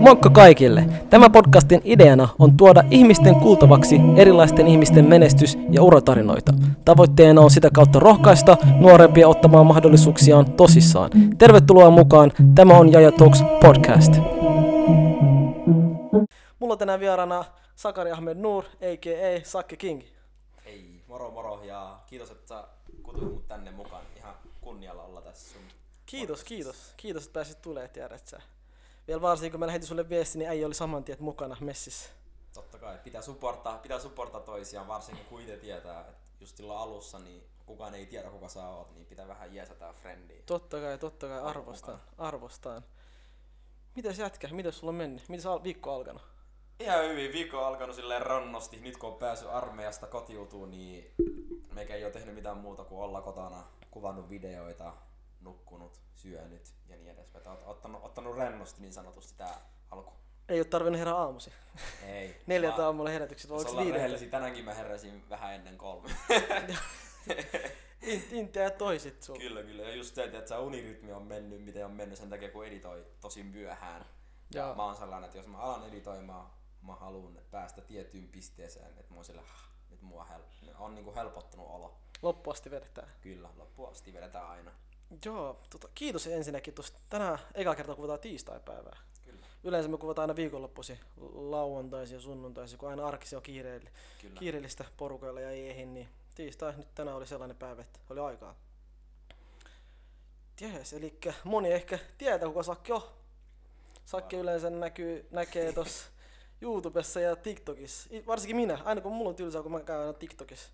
Moikka kaikille! Tämä podcastin ideana on tuoda ihmisten kuultavaksi erilaisten ihmisten menestys- ja uratarinoita. Tavoitteena on sitä kautta rohkaista nuorempia ottamaan mahdollisuuksiaan tosissaan. Tervetuloa mukaan, tämä on Jaja Talks podcast. Mulla on tänään vieraana Sakari Ahmed Nur, a.k.a. Sakke King. Hei, moro moro ja kiitos, että sä kutuit mut tänne mukaan. Ihan kunnialla olla tässä sun Kiitos, kiitos. Kiitos, että pääsit tulemaan, tiedät sä. Vielä varsinkin, kun mä lähetin sulle viesti, niin ei oli saman tien mukana messissä. Totta kai, pitää supportaa, pitää supportaa toisiaan, varsinkin kun itse tietää, että just silloin alussa niin kukaan ei tiedä kuka sä oot, niin pitää vähän jeesata friendiä. Totta kai, totta kai, Arvo arvostan, arvostan. Mites jätkä, miten sulla on mennyt? Miten al- viikko alkanut? Ihan hyvin, viikko on alkanut silleen ronnosti. Nyt kun on päässyt armeijasta kotiutuun, niin meikä ei ole tehnyt mitään muuta kuin olla kotona, kuvannut videoita, nukkunut, syönyt ja niin edespäin. Oot ottanut, ottanut rennosti niin sanotusti tää alku. Ei ole tarvinnut herää aamusi. Ei. Neljältä vaan- aamulla herätykset, vai ollaan viideltä? tänäänkin mä heräsin vähän ennen kolme. In, intiä toisit sulla. kyllä, kyllä. Ja just se, että se unirytmi on mennyt, miten on mennyt sen takia, kun editoi tosi myöhään. Ja mä oon sellainen, että jos mä alan editoimaan, mä haluan päästä tiettyyn pisteeseen, että mä oon sillä, "Ah, nyt mua hel- on niinku helpottunut olo. Loppuun asti vedetään. Kyllä, loppuun asti vedetään aina. Joo, tota, kiitos ensinnäkin tuosta. Tänään eka kertaa kuvataan tiistai-päivää. Kyllä, Yleensä me kuvataan aina viikonloppuisin, lauantaisin ja sunnuntaisin, kun aina arkisi on kiireellistä. kyllä. kiireellistä porukoilla ja ei ehdi, niin tiistai nyt tänään oli sellainen päivä, että oli aikaa. Jees, eli moni ehkä tietää, kuka Sakki on. Sakki yleensä näkyy, näkee tuossa YouTubessa ja TikTokissa. Varsinkin minä, aina kun mulla on tylsää, kun mä käyn aina TikTokissa.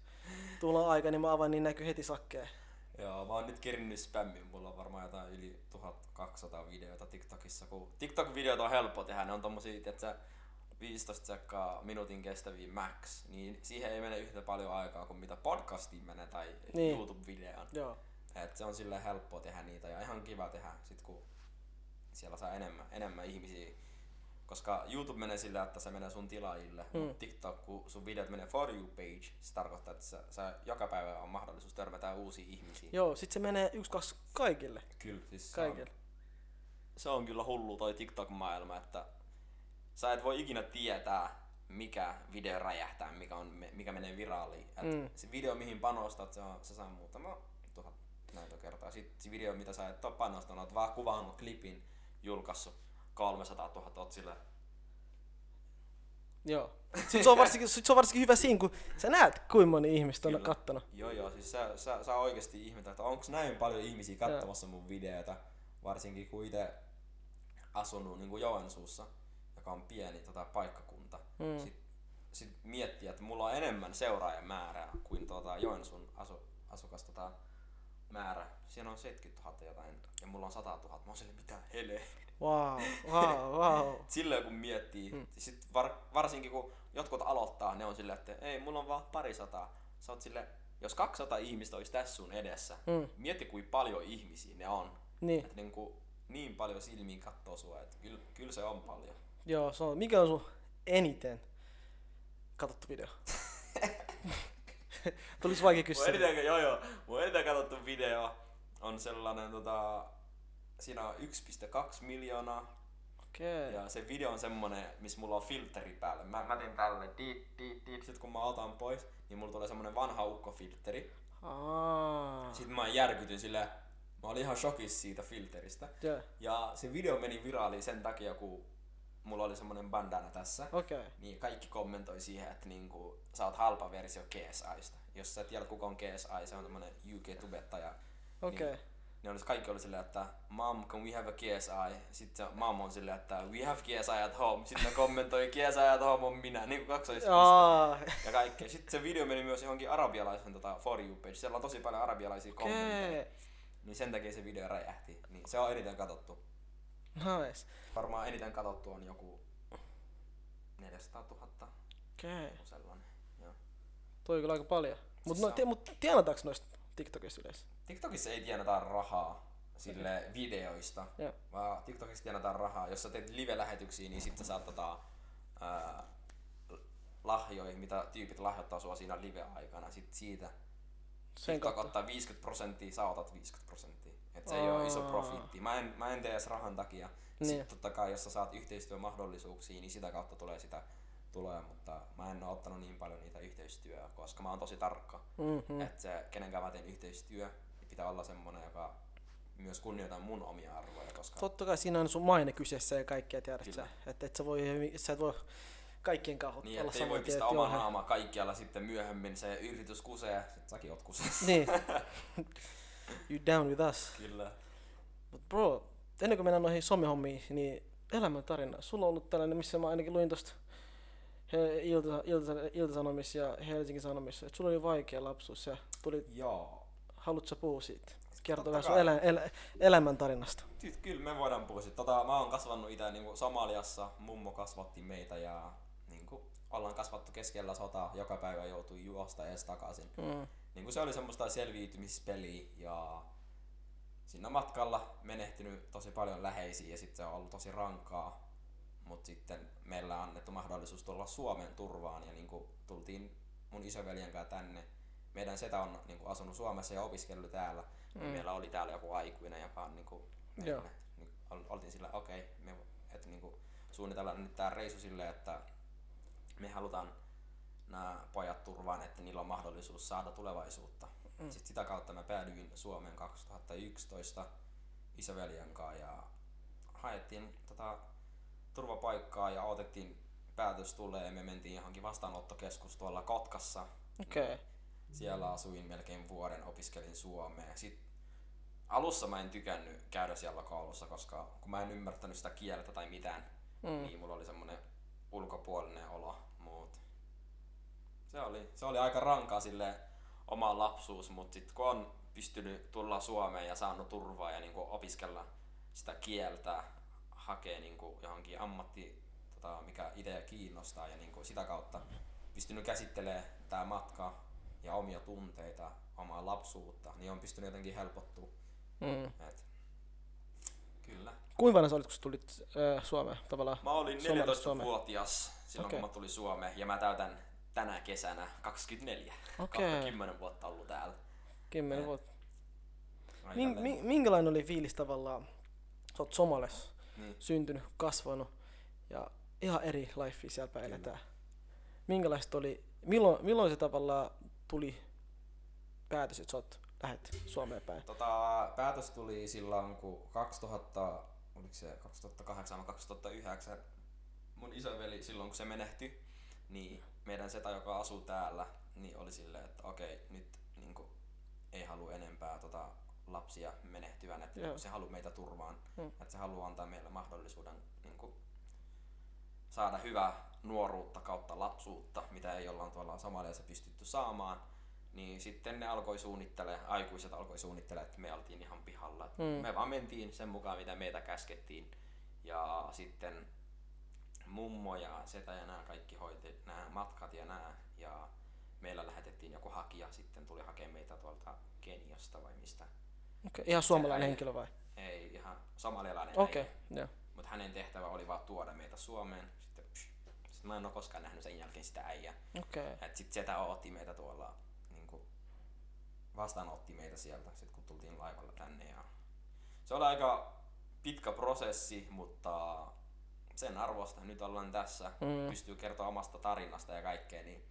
Tulla aika, niin mä avaan, niin näkyy heti Sakkea. Joo, mä oon nyt kerinnyt spämmin. Mulla on varmaan jotain yli 1200 videoita TikTokissa. Kun TikTok-videot on helppo tehdä, ne on tommosia, että 15 sekkaa minuutin kestäviä max, niin siihen ei mene yhtä paljon aikaa kuin mitä podcastiin menee tai Niin. YouTube-videoon. Joo. Et se on silleen helppoa tehdä niitä ja ihan kiva tehdä sit kun siellä saa enemmän, enemmän ihmisiä. Koska YouTube menee sillä, että se menee sun tilaajille, Mm. mutta TikTok, kun sun videot menee for you page, se tarkoittaa, että sä, sä joka päivä on mahdollisuus törmätä uusia ihmisiä. Joo, sit se menee yksi kaksi kaikille. Kyllä, siis se on, Kaikille. se on kyllä hullu toi TikTok-maailma, että sä et voi ikinä tietää, mikä video räjähtää, mikä, on, mikä menee viraaliin. Et Mm. Se video, mihin panostat, se, on, se saa muutama tuhat näytökertaa. Sitten se video, mitä sä et ole panostanut, oot vaan kuvannut klipin, julkaissut 300 000, oot sillä Joo. Sit se on varsinkin, sit se on varsinkin hyvä siinä, kun sä näet, kuinka moni ihmistä on Kyllä. kattonut. Joo joo, siis sä, sä, sä oikeesti ihmetät, että onko näin paljon ihmisiä katsomassa mun videoita, varsinkin kun itse asunut niin kuin Joensuussa, joka on pieni tota, paikkakunta. Mm. Mm. Sitten sit miettii, että mulla on enemmän seuraajamäärää kuin tota, Joensuun asu, asukas tota, määrä. Siinä on 70 000 jotain ja mulla on 100 000. Mä oon sille mitä hele. Wow, wow, wow. Silleen kun miettii, Mm. mm. sit var, varsinkin kun jotkut aloittaa, ne on silleen, että ei, mulla on vaan pari sataa. Sä oot sille, jos 200 ihmistä olisi tässä sun edessä, Mm. mieti kuinka paljon ihmisiä ne on. Niin, Että niin, niin paljon silmiin kattoo sua, että kyllä, kyllä se on paljon. joo, se on. Mikä on sun eniten katsottu video? Tulis vaikea Mun kysyä. eniten, joo joo, mun eniten katsottu video on sellainen tota, siinä on 1,2 miljoonaa Okei. ja se video on semmonen, missä mulla on filteri päällä. Mä, mä teen tälle diit, diit, diit. Sit kun mä otan pois, niin mulla tulee semmonen vanha ukkofilteri. Aa. Sitten mä järkytyin sillä, mä olin ihan shokissa siitä filteristä. Joo. Ja se video meni viraaliin sen takia, kun mulla oli semmonen bandana tässä. Okei. Niin kaikki kommentoi siihen, että niinku, sä oot halpa versio KSIsta. Jos sä tiedät kuka on KSI, se on semmonen UK-tubettaja. Okei. Niin, niin olisi kaikki oli silleen, että Mom, can we have a KSI? Sitten se mom on silleen, että we have KSI at home. Sitten ne kommentoi KSI at home on minä, niin kuin kaksoispiste. Aa. Ja kaikkea. Sitten se video meni myös johonkin arabialaisen tota, For You page. Siellä on tosi paljon arabialaisia kommentteja. Okei. Niin sen takia se video räjähti. Niin se on eniten katsottu. Nice. Varmaan eniten katsottu on joku 400 000. Okei. Joku sellainen. Joo. Toi on kyllä aika paljon. Mut, Siis no, te, mut tienataanko noista TikTokissa yleensä? TikTokissa ei tienata rahaa sille videoista, Joo. vaan TikTokissa tienataan rahaa. Jos sä teet live-lähetyksiä, niin sitten sä saat tota, ää, lahjoja, mitä tyypit lahjoittaa sua siinä live-aikana. Sitten siitä Sen TikTok kautta. ottaa 50 prosenttia, sä otat 50 prosenttia. Että se ei ole iso Aa. profitti. Mä en, mä en tee edes rahan takia. Niin. Sitten totta kai, jos sä saat yhteistyömahdollisuuksia, niin sitä kautta tulee sitä tuloja, mutta mä en ole ottanut niin paljon niitä yhteistyötä, koska mä oon tosi tarkka. Mm-hmm. Että se, kenenkään mä teen yhteistyö, pitää olla semmonen, joka myös kunnioittaa mun omia arvoja, koska Totta kai siinä on sun maine kyseessä ja kaikkea, tiedät sä. Kyllä. Että et sä, voi, sä et voi kaikkien kanssa niin, olla voi saman tien, pistää omaa naamaa kaikkialla sitten myöhemmin se yritys kusee, sit säkin oot kuseessa. Niin. you down with us. Kyllä. Mut bro, ennen kuin mennään noihin somehommiin, niin elämäntarina. Sulla on ollut tällainen, missä mä ainakin luin tosta he, ilta, ilta, Ilta-Sanomissa ja Helsingin Sanomissa, että sulla oli vaikea lapsuus ja tuli, Joo. Haluatko puhua siitä? Kertoo Totta vähän sun elä, elä, elämäntarinasta. Siis kyllä me voidaan puhua siitä. Tota, mä oon kasvanut itse niin Somaliassa, mummo kasvatti meitä ja niin kuin, ollaan kasvattu keskellä sotaa, joka päivä joutui juosta edes takaisin. Mm. Niin kuin se oli semmoista selviytymispeliä ja siinä matkalla menehtynyt tosi paljon läheisiä ja sitten se on ollut tosi rankkaa. Mutta sitten meillä on annettu mahdollisuus tulla Suomen turvaan ja niin kuin tultiin mun isoveljen kanssa tänne. Meidän setä on niin kuin asunut Suomessa ja opiskellut täällä. Mm. Meillä oli täällä joku aikuinen, joka on niin kuin, meille, niin, ol- oltiin sillä, okei, okay, me että niin kuin, suunnitellaan nyt tää reisu silleen, että me halutaan nämä pojat turvaan, että niillä on mahdollisuus saada tulevaisuutta. Mm. Sitten sitä kautta mä päädyin Suomeen 2011 isoveljen kanssa ja haettiin tota turvapaikkaa ja otettiin päätös tulee ja me mentiin johonkin vastaanottokeskus tuolla Kotkassa. Okay. Siellä asuin melkein vuoden, opiskelin suomea. Sitten alussa mä en tykännyt käydä siellä koulussa, koska kun mä en ymmärtänyt sitä kieltä tai mitään, mm. niin mulla oli semmonen ulkopuolinen olo. Mut se oli, se oli aika rankaa sille oma lapsuus, mutta sitten kun on pystynyt tulla Suomeen ja saanut turvaa ja niinku opiskella sitä kieltä, hakee niinku johonkin ammatti, tota, mikä itse kiinnostaa ja niinku sitä kautta pystynyt käsittelemään tämä matka ja omia tunteita, omaa lapsuutta, niin on pystynyt jotenkin helpottua. Mm. Et, kyllä. Kuinka vanha sä olit, kun sä tulit äh, Suomeen tavallaan? Mä olin Suomesta Suomeen. 14-vuotias silloin, Okei. kun mä tulin Suomeen ja mä täytän tänä kesänä 24. Okei. Kohta 10 vuotta ollut täällä. Kymmenen Eh. vuotta. Ai Min, mi, minkälainen oli fiilis tavallaan? Sä oot Somales Niin. syntynyt, kasvanut ja ihan eri lifea siellä päin eletään. Minkälaista oli, milloin, milloin se tavallaan tuli päätös, että sä oot, lähet Suomeen päin? Tota, päätös tuli silloin, kun 2000, oliko se 2008 vai 2009, mun isoveli silloin kun se menehtyi, niin meidän setä, joka asuu täällä, niin oli silleen, että okei, nyt niin kuin, ei halua enempää tota, lapsia menehtyvän, että Joo. se haluaa meitä turvaan, Mm. että se haluaa antaa meille mahdollisuuden niin kuin, saada hyvää nuoruutta kautta lapsuutta, mitä ei ollaan tuolla Somaliassa pystytty saamaan, niin sitten ne alkoi suunnittele, aikuiset alkoi suunnittele, että me oltiin ihan pihalla. Mm. Me vaan mentiin sen mukaan, mitä meitä käskettiin. Ja sitten mummo ja setä ja nämä kaikki hoiti nämä matkat ja nämä. Ja meillä lähetettiin joku hakija, sitten tuli hakemaan meitä tuolta Keniasta vai mistä. Okay. Ihan suomalainen äiti- henkilö vai? Ei, ihan somalialainen äijä. okay. joo. Mutta hänen tehtävä oli vaan tuoda meitä Suomeen. Sitten, sitten mä en ole koskaan nähnyt sen jälkeen sitä äijää. Okei. Et sit setä otti meitä tuolla, niinku, vastaanotti meitä sieltä, sit kun tultiin laivalla tänne. Ja se oli aika pitkä prosessi, mutta sen arvosta nyt ollaan tässä. Mm. Pystyy kertoa omasta tarinasta ja kaikkea, niin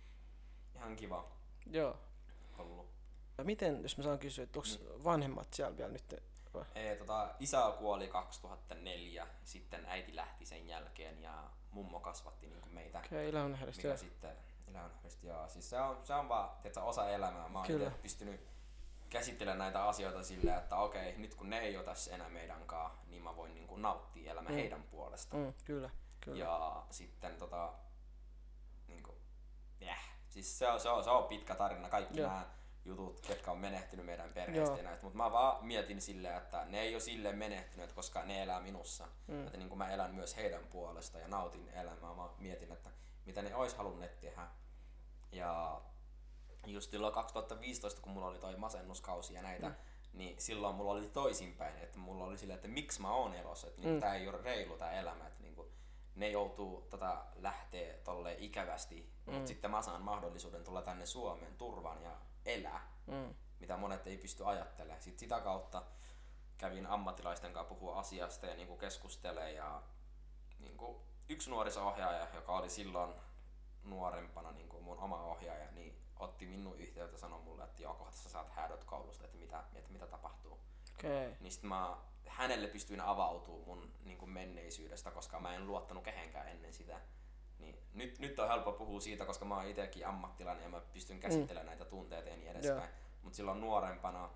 ihan kiva Joo. ollut. Ja miten, jos mä saan kysyä, että onko Niin. vanhemmat siellä vielä nyt? vai? Ei, tota, isä kuoli 2004, sitten äiti lähti sen jälkeen ja mummo kasvatti niinku meitä. Okei, okay, mikä sitten elämänharjoista, joo. Siis se on, se on vaan tiedätkö, osa elämää. Mä oon Kyllä. pystynyt käsittelemään näitä asioita silleen, että okei, nyt kun ne ei ole tässä enää meidän kanssa, niin mä voin niin kuin nauttia elämää Mm. heidän puolestaan. Mm, kyllä, kyllä. Ja sitten tota, niin kuin, yeah. siis se on, se, on, se on pitkä tarina, kaikki Joo. nämä jutut, ketkä on menehtynyt meidän perheestä mutta mä vaan mietin silleen, että ne ei ole silleen menehtyneet, koska ne elää minussa. Mm. Että niin kuin mä elän myös heidän puolesta ja nautin elämää, mä mietin, että mitä ne olisi halunneet tehdä. Ja just silloin 2015, kun mulla oli toi masennuskausi ja näitä, mm. niin silloin mulla oli toisinpäin, että mulla oli silleen, että miksi mä oon elossa, että niin Mm. tää ei ole reilu tää elämä, että niin kuin, ne joutuu tota lähteä tolle ikävästi, mm. mutta sitten mä saan mahdollisuuden tulla tänne Suomeen turvaan ja elää, Mm. mitä monet ei pysty ajattelemaan. Sitten sitä kautta kävin ammattilaisten kanssa puhua asiasta ja niin keskustelee ja niin kuin yksi nuoriso-ohjaaja, joka oli silloin nuorempana niin kuin mun oma ohjaaja, niin otti minun yhteyttä ja sanoi mulle, että joo, kohta sä saat häädöt koulusta, että mitä, että mitä tapahtuu. Okei. Niin sit mä hänelle pystyin avautumaan mun niin kuin menneisyydestä, koska mä en luottanut kehenkään ennen sitä. Niin nyt, nyt on helppo puhua siitä, koska mä oon itsekin ammattilainen ja mä pystyn käsittelemään mm. näitä tunteita ja niin edespäin. Mutta silloin nuorempana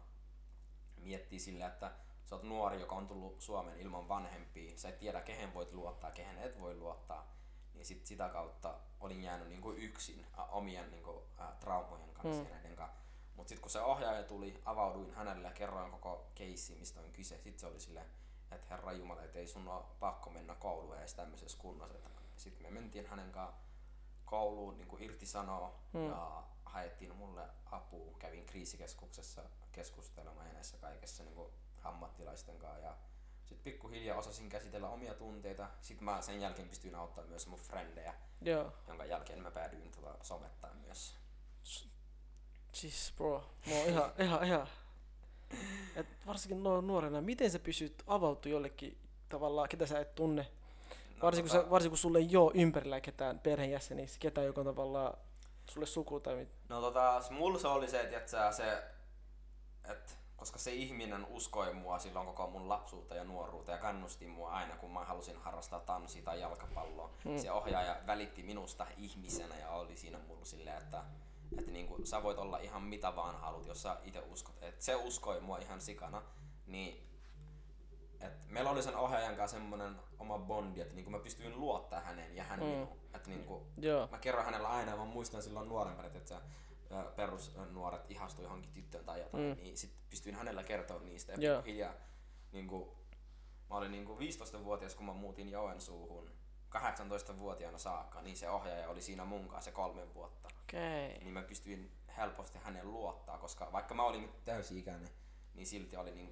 miettii sillä, että sä oot nuori, joka on tullut Suomen ilman vanhempia, sä et tiedä kehen voit luottaa, kehen et voi luottaa, niin sit sitä kautta olin jäänyt niinku yksin ä, omien niinku, ä, traumojen kanssa mm. ja näiden kanssa. Mutta sitten kun se ohjaaja tuli, avauduin hänelle ja kerroin koko keissi, mistä on kyse. Sitten se oli silleen, että herra Jumala, että ei sun ole pakko mennä kouluun edes tämmöisessä kunnossa. Sitten me mentiin hänen kanssa kouluun niin kuin irti sanoa mm. ja haettiin mulle apua. Kävin kriisikeskuksessa keskustelemaan ja näissä kaikessa niin kuin ammattilaisten kanssa. Ja sitten pikkuhiljaa osasin käsitellä omia tunteita. Sitten mä sen jälkeen pystyin auttamaan myös mun frendejä, Joo. jonka jälkeen mä päädyin tota somettaa myös. Siis bro, mä oon ihan, ihan, ihan. Et varsinkin nuorena, miten sä pysyt avautu jollekin tavallaan, ketä sä et tunne? Varsinkin, tota- kun, sä, varsinkin kun sulle ei ole ympärillä ketään perheenjäseniä, ketään, joka on tavallaan sulle suku tai mit. No tota, mulla se oli se, että se, että koska se ihminen uskoi mua silloin koko mun lapsuutta ja nuoruutta ja kannusti mua aina, kun mä halusin harrastaa tanssia tai jalkapalloa. Mm. Se ohjaaja välitti minusta ihmisenä ja oli siinä mulla silleen, että, että niinku, sä voit olla ihan mitä vaan haluat, jos sä itse uskot. Et se uskoi mua ihan sikana. Niin, et meillä oli sen ohjaajan kanssa semmonen oma bondi, että niinku mä pystyin luottaa häneen ja hän Mm. minuun. Että niinku, Joo. mä kerron hänellä aina, mä muistan silloin nuorempana, että perusnuoret ihastui johonkin tyttöön tai jotain, Mm. niin sit pystyin hänellä kertoa niistä. Ja Joo. pikkuhiljaa, niin kuin, mä olin niin 15-vuotias, kun mä muutin Joensuuhun 18-vuotiaana saakka, niin se ohjaaja oli siinä mun kanssa se kolme vuotta. Okei. Niin mä pystyin helposti hänen luottaa, koska vaikka mä olin täysi-ikäinen, niin silti oli niin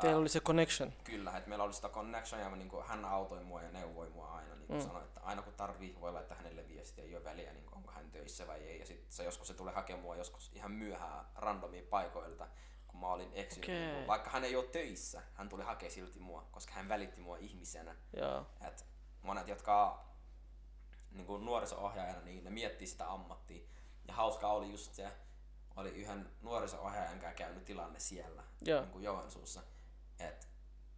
Teillä oli se connection. Kyllä, että meillä oli sitä connection ja niin kuin, hän autoi mua ja neuvoi mua aina. Niin kuin Mm. sanoi, että aina kun tarvii, voi laittaa hänelle viestiä, ei ole väliä, niin kuin, onko hän töissä vai ei. Ja sitten se joskus se tulee hakemaan mua joskus ihan myöhään randomiin paikoilta, kun mä olin eksynyt. Okei. Niin vaikka hän ei ole töissä, hän tuli hakea silti mua, koska hän välitti mua ihmisenä. Joo. Et monet, jotka niin kuin nuoriso-ohjaajana, niin ne miettii sitä ammattia. Ja hauskaa oli just se, oli yhden nuoriso-ohjaajan käynyt tilanne siellä Joo. niin kuin Joensuussa, että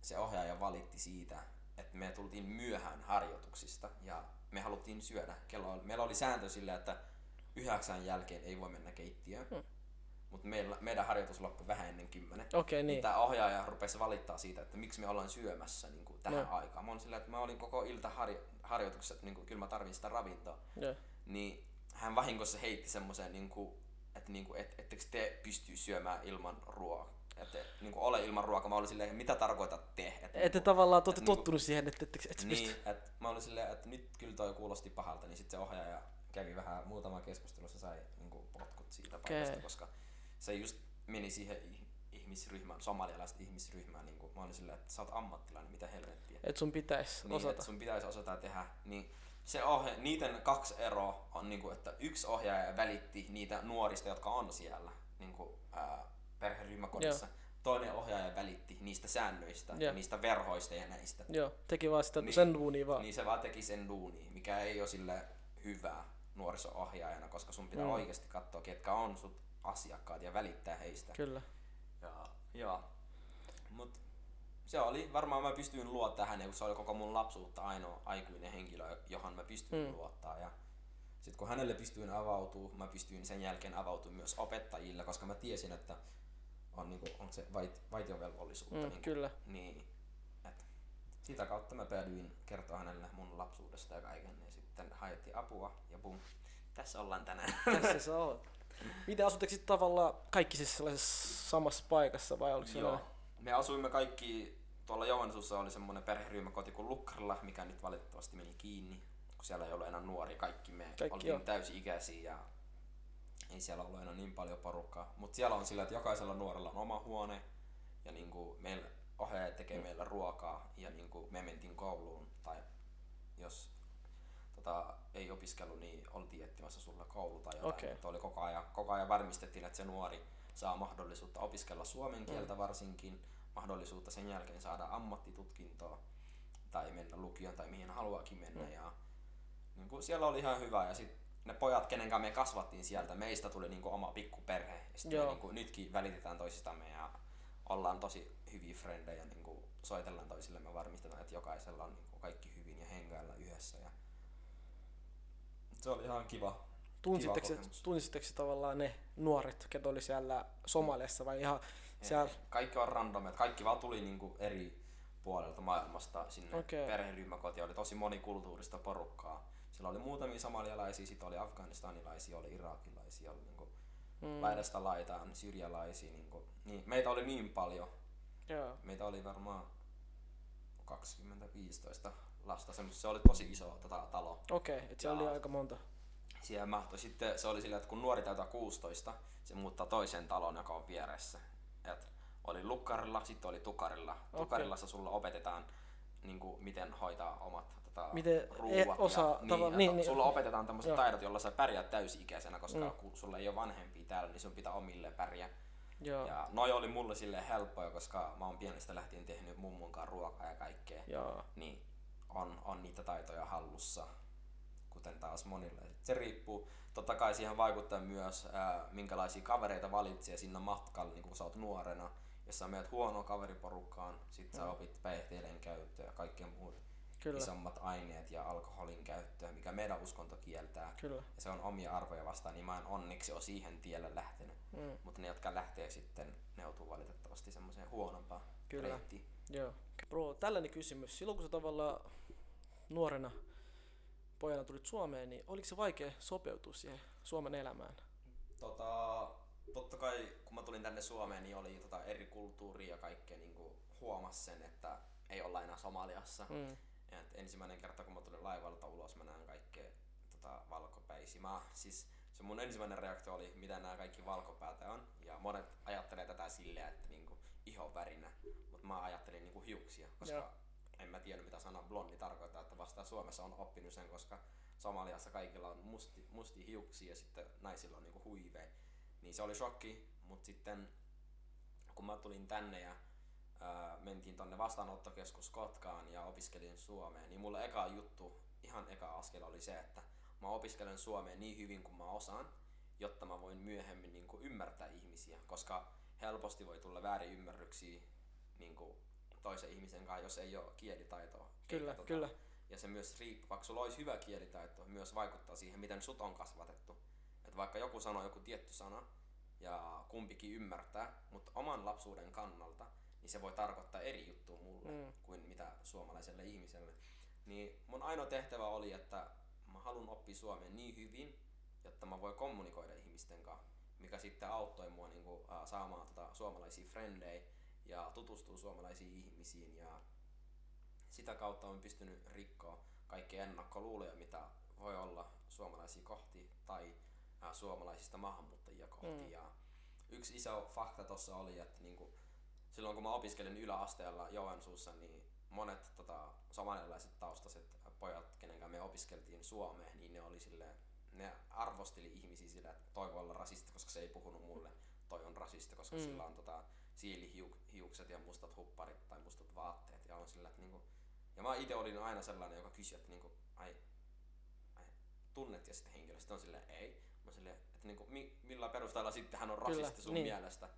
se ohjaaja valitti siitä, että me tultiin myöhään harjoituksista ja me haluttiin syödä. Kello oli, meillä oli sääntö sillä, että yhdeksän jälkeen ei voi mennä keittiöön. Hmm. Mutta meillä, meidän harjoitus loppui vähän ennen kymmenen. Okei, Niin. niin. Tämä ohjaaja rupesi valittaa siitä, että miksi me ollaan syömässä niin kuin tähän No. no. aikaan. Mä olin sillä, että mä olin koko ilta harjo- harjoituksessa, että niin kuin, kyllä mä tarvin sitä ravintoa. Joo. Niin hän vahingossa heitti semmoisen, niin kuin, että niin kuin, et, ettekö te pysty syömään ilman ruokaa. Että niin kuin, ole ilman ruokaa. Mä olin silleen, mitä tarkoitat te? Että, Ette niin tavallaan te olette niinku- tottunut siihen, että et, et, et niin, että mä olin silleen, että nyt kyllä toi kuulosti pahalta, niin sitten se ohjaaja kävi vähän muutama keskustelussa sai niin kuin, potkut siitä Okei. paikasta, koska se just meni siihen ih- ihmisryhmään, somalialaista ihmisryhmään, niin kuin, mä olin silleen, että sä oot ammattilainen, mitä helvettiä. et sun pitäisi Niin, osata. että sun pitäisi osata tehdä. Niin se ohje, niiden kaksi eroa on, niin kuin, että yksi ohjaaja välitti niitä nuorista, jotka on siellä niin kuin, ää, perheryhmäkodissa. Toinen ohjaaja välitti niistä säännöistä Joo. ja niistä verhoista ja näistä. Joo, teki vaan sitä Niin. sen duunia vaan. Niin se vaan teki sen duuni, mikä ei ole sille hyvä nuoriso-ohjaajana, koska sun pitää Mm. oikeasti katsoa, ketkä on sut asiakkaat ja välittää heistä. Kyllä. Ja, ja. Mut se oli, varmaan mä pystyin luottaa häneen, kun se oli koko mun lapsuutta ainoa aikuinen henkilö, johon mä pystyin Mm. luottaa. Ja sitten kun hänelle pystyin avautua, mä pystyin sen jälkeen avautua myös opettajille, koska mä tiesin, että on, niinku, on se vait, vaitiovelvollisuutta. Mm, niinku, kyllä. Niin, et sitä kautta mä päädyin kertoa hänelle mun lapsuudesta ja kaiken. Ja sitten haettiin apua ja bum, tässä ollaan tänään. Tässä sä oot. Miten asutteko sitten tavallaan kaikki siis sellaisessa samassa paikassa vai oliko Joo. Me asuimme kaikki, tuolla Joensuussa oli semmoinen perheryhmäkoti kuin Lukkarilla, mikä nyt valitettavasti meni kiinni, kun siellä ei ollut enää nuori. Kaikki me Kaikki oltiin joo. täysi-ikäisiä ja ei siellä ollut enää niin paljon porukkaa. Mutta siellä on sillä, että jokaisella nuorella on oma huone ja niinku meillä ohjaaja tekee Mm. meillä ruokaa ja niinku me mentiin kouluun tai jos tota, ei opiskellut, niin oltiin etsimässä sulle koulu tai jotain. Okei. Mutta oli koko ajan, koko ajan varmistettiin, että se nuori saa mahdollisuutta opiskella suomen Mm. kieltä varsinkin, mahdollisuutta sen jälkeen saada ammattitutkintoa tai mennä lukioon tai mihin haluakin mennä. Mm. Ja niin kuin siellä oli ihan hyvä ja sitten ne pojat, kenen kanssa me kasvattiin sieltä, meistä tuli niin kuin oma pikkuperhe. Ja sitten me niin kuin, nytkin välitetään toisistamme ja ollaan tosi hyviä frendejä, niin kuin soitellaan toisillemme, varmistetaan, että jokaisella on niin kuin kaikki hyvin ja hengailla yhdessä. Ja se oli ihan kiva. Tunsitteko, tunsitteko tavallaan ne nuoret, ketä oli siellä Somaliassa vai ihan siellä... Kaikki on random, että kaikki vaan tuli niinku eri puolelta maailmasta sinne okay. perheryhmäkotiin. Oli tosi monikulttuurista porukkaa. Siellä oli muutamia somalialaisia, sitten oli afganistanilaisia, oli irakilaisia, oli niinku mm. laidasta laitaan syrjalaisia. Niinku. Niin, meitä oli niin paljon. Joo. Meitä oli varmaan 20-15 lasta. Se oli tosi iso tota, talo. Okei, okay, että se oli aika monta. Siellä mahtui. Sitten se oli sillä, että kun nuori täytää 16, se muuttaa toiseen taloon, joka on vieressä. Et oli lukkarilla, sitten oli tukarilla. Okay. Tukarillassa sulla opetetaan niin kuin, miten hoitaa omat tota, miten ruuat. E- osaa, ja, niin, tava, niin, niin, sulla opetetaan tämmöiset taidot, joilla sä pärjäät täysi-ikäisenä, koska mm. kun sulla ei ole vanhempia täällä, niin sun pitää omille pärjää. Joo. Ja noi oli mulle sille helppoja, koska mä oon pienestä lähtien tehnyt mummunkaan ruokaa ja kaikkea. Joo. Niin on, on niitä taitoja hallussa, kuten taas monille. Se riippuu, totta kai siihen vaikuttaa myös, ää, minkälaisia kavereita valitsee sinne matkalla, niin kun sä oot nuorena. Jos sä menet huonoon kaveriporukkaan, sit sä mm. opit päihteiden käyttöä ja kaikkien muut Kyllä. isommat aineet ja alkoholin käyttöä, mikä meidän uskonto kieltää. Kyllä. Ja se on omia arvoja vastaan, niin mä en onneksi ole siihen tielle lähtenyt. Mm. Mutta ne, jotka lähtee sitten, ne joutuu valitettavasti semmoiseen huonompaan Kyllä. reittiin. Joo. Bro, tällainen kysymys. Silloin kun sä tavallaan nuorena pojana tulit Suomeen, niin oliko se vaikea sopeutua siihen Suomen elämään? Tota, totta kai kun mä tulin tänne Suomeen, niin oli tota eri kulttuuri ja kaikkea niin huomas sen, että ei olla enää Somaliassa. Mm. Ja et ensimmäinen kerta kun mä tulin laivalta ulos, mä näen kaikkea tota, valkopäisiä. Mä, siis se mun ensimmäinen reaktio oli, mitä nämä kaikki valkopäätä on. Ja monet ajattelee tätä silleen, että niinku ihon värinä. Mutta mä ajattelin niinku hiuksia, koska Joo en mä tiedä mitä sana blondi tarkoittaa, että vasta Suomessa on oppinut sen, koska Somaliassa kaikilla on musti, musti hiuksia ja sitten naisilla on niinku huive. Niin se oli shokki, mutta sitten kun mä tulin tänne ja ää, mentiin tonne vastaanottokeskus Kotkaan ja opiskelin Suomeen, niin mulle eka juttu, ihan eka askel oli se, että mä opiskelen Suomeen niin hyvin kuin mä osaan, jotta mä voin myöhemmin niin kuin ymmärtää ihmisiä, koska helposti voi tulla väärin ymmärryksiä niin kuin toisen ihmisen kanssa, jos ei ole kielitaitoa. Kyllä, tota, kyllä. Ja se myös riippuu, vaikka sulla olisi hyvä kielitaito, myös vaikuttaa siihen, miten sut on kasvatettu. Että vaikka joku sanoo joku tietty sana, ja kumpikin ymmärtää, mutta oman lapsuuden kannalta, niin se voi tarkoittaa eri juttua mulle mm. kuin mitä suomalaiselle ihmiselle. Niin mun ainoa tehtävä oli, että mä haluan oppia suomen niin hyvin, jotta mä voin kommunikoida ihmisten kanssa, mikä sitten auttoi mua niin kuin, uh, saamaan tota, suomalaisia frendejä ja tutustuu suomalaisiin ihmisiin ja sitä kautta on pystynyt rikkoa kaikki ennakkoluuloja, mitä voi olla suomalaisia kohti tai äh, suomalaisista maahanmuuttajia kohti. Mm. Ja yksi iso fakta tuossa oli, että niinku, silloin kun mä opiskelin yläasteella Joensuussa, niin monet tota, somalilaiset taustaiset pojat, kenen me opiskeltiin Suomeen, niin ne oli silleen, ne arvosteli ihmisiä sillä, että toi voi olla rasista, koska se ei puhunut mulle, toi on rasista, koska mm. sillä on tota, siilihiukset ja mustat hupparit tai mustat vaatteet. Ja on sillä, että niinku, ja mä itse olin aina sellainen, joka kysyi, että niinku, ai, ai, tunnet ja sitten henkilö. Sitten on silleen, ei. Mä silleen, että niinku, mi, millä perusteella sitten hän on rasisti Kyllä, sun niin. mielestä.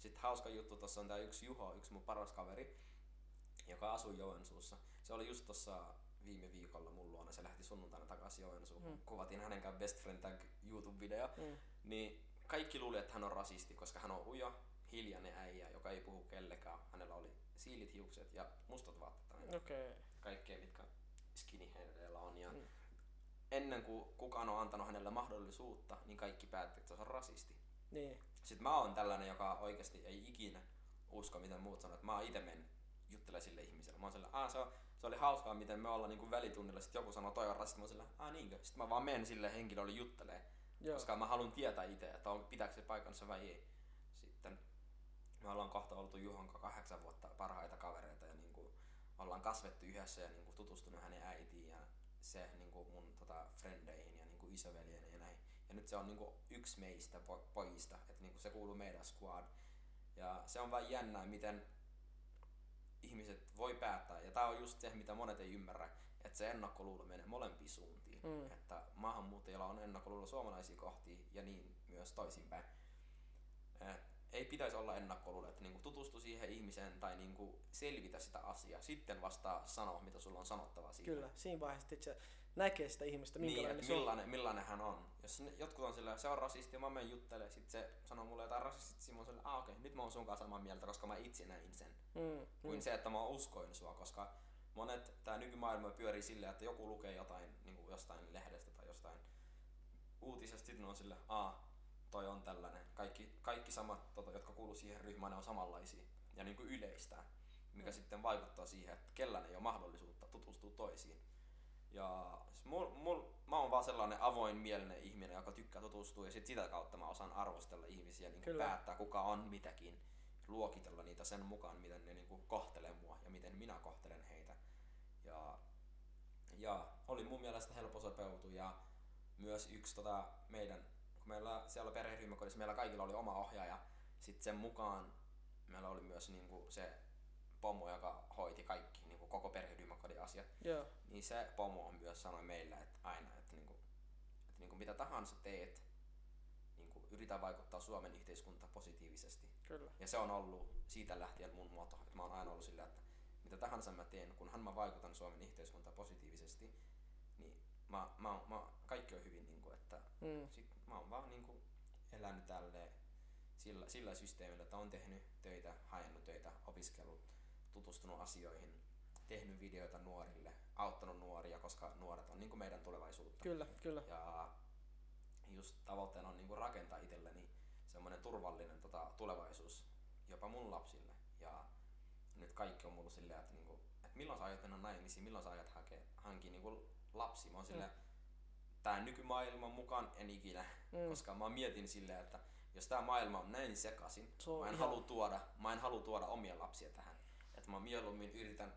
Sitten hauska juttu, tuossa on tää yksi Juho, yksi mun paras kaveri, joka asuu Joensuussa. Se oli just tuossa viime viikolla mun luona, se lähti sunnuntaina takaisin Joensuuhun. Mm. Kuvatiin hänen kanssa Best Friend Tag YouTube-video. Mm. Niin kaikki luuli, että hän on rasisti, koska hän on ujo, hiljainen äijä, joka ei puhu kellekään. Hänellä oli siilit hiukset ja mustat vaatteet. Okay. Kaikkea, mitkä skinheadilla on. Ja mm. Ennen kuin kukaan on antanut hänelle mahdollisuutta, niin kaikki päätti, että se on rasisti. Niin. Sitten mä oon tällainen, joka oikeasti ei ikinä usko, mitä muut sanoo. Mä oon itse mennyt juttelemaan sille ihmiselle. Mä oon sille, se, on, se oli hauskaa, miten me ollaan niin välitunnilla. Sitten joku sanoo, toi on rasisti. Mä oon niinkö? Sitten mä vaan menen sille henkilölle juttelee. Joo. Koska mä haluan tietää itse, että on, pitääkö se paikansa vai ei. Sitten me ollaan kohta oltu Juhon kahdeksan vuotta parhaita kavereita ja niin kuin, ollaan kasvettu yhdessä ja niin kuin, tutustunut hänen äitiin ja se niin kuin, mun tota, frendeihin ja niin kuin, isoveljeen ja nyt se on niin kuin, yksi meistä po- pojista, että niin kuin, se kuuluu meidän squad. Ja se on vain jännää, miten ihmiset voi päättää, ja tämä on just se, mitä monet ei ymmärrä, että se ennakkoluulo menee molempiin suuntiin. Mm. Että maahanmuuttajilla on ennakkoluulo suomalaisia kohti ja niin myös toisinpäin. Et ei pitäisi olla ennakkoluulo, että niinku tutustu siihen ihmiseen tai niinku selvitä sitä asiaa. Sitten vasta sanoa, mitä sulla on sanottavaa siitä. Kyllä, siinä vaiheessa, että se näkee sitä ihmistä, Niin, minkälainen että se on. millainen, millainen hän on. Jos jotkut on sillä, se on rasisti ja mä menen juttelemaan, sit se sanoo mulle jotain rasistista, sit mä oon sillä, ah okei, nyt mä oon sun kanssa samaa mieltä, koska mä itse näin sen. Mm, Kuin mm. se, että mä uskoin sua, koska monet, tää nykymaailma pyörii silleen, että joku lukee jotain niin kuin jostain lehdestä tai jostain uutisesta, sitten on sille, aa, toi on tällainen. Kaikki, kaikki samat, tota, jotka kuuluu siihen ryhmään, ne on samanlaisia ja niin kuin yleistää, mikä Mm. sitten vaikuttaa siihen, että kellään ei ole mahdollisuutta tutustua toisiin. Ja s- mul, mul, mä oon vaan sellainen avoin mielinen ihminen, joka tykkää tutustua ja sit sitä kautta mä osaan arvostella ihmisiä, niin Kyllä. päättää kuka on mitäkin, luokitella niitä sen mukaan, miten ne niin kohtelee mua ja miten minä kohtelen heitä. Ja, ja oli mun mielestä helppo sopeutua ja myös yksi tota, meidän, kun meillä siellä perheryhmäkodissa meillä kaikilla oli oma ohjaaja, sitten sen mukaan meillä oli myös niinku se pomo, joka hoiti kaikki koko perheryhmäkodin asiat Joo, niin se pomo on myös sanoi meillä että aina, että, niinku, että niinku mitä tahansa teet, niinku, yritä vaikuttaa Suomen yhteiskuntaan positiivisesti. kyllä. Ja se on ollut siitä lähtien mun moto, että mä oon aina ollut sillä, että mitä tahansa mä teen, kunhan mä vaikutan Suomen yhteiskuntaan positiivisesti, niin mä, mä, mä, kaikki on hyvin, niinku, että Mm. sit mä oon vaan niinku elänyt tälleen sillä, sillä systeemillä, että on tehnyt töitä, hajannut töitä, opiskellut, tutustunut asioihin, tehnyt videoita nuorille, auttanut nuoria, koska nuoret on niinku meidän tulevaisuutta. Kyllä, kyllä. Ja just tavoitteena on niinku rakentaa itselleni semmoinen turvallinen tota, tulevaisuus jopa mun lapsille. Ja nyt kaikki on mulla silleen, että, niinku, että milloin sä aiot mennä naimisiin, milloin sä aiot hakea, hankia niinku lapsi. Mä oon silleen, tää nykymaailman mukaan en ikinä, Mm. mm. koska mä mietin silleen, että jos tää maailma on näin sekaisin, Se on mä en, ihan- halua tuoda, mä en halua tuoda omia lapsia tähän. Että mä mieluummin yritän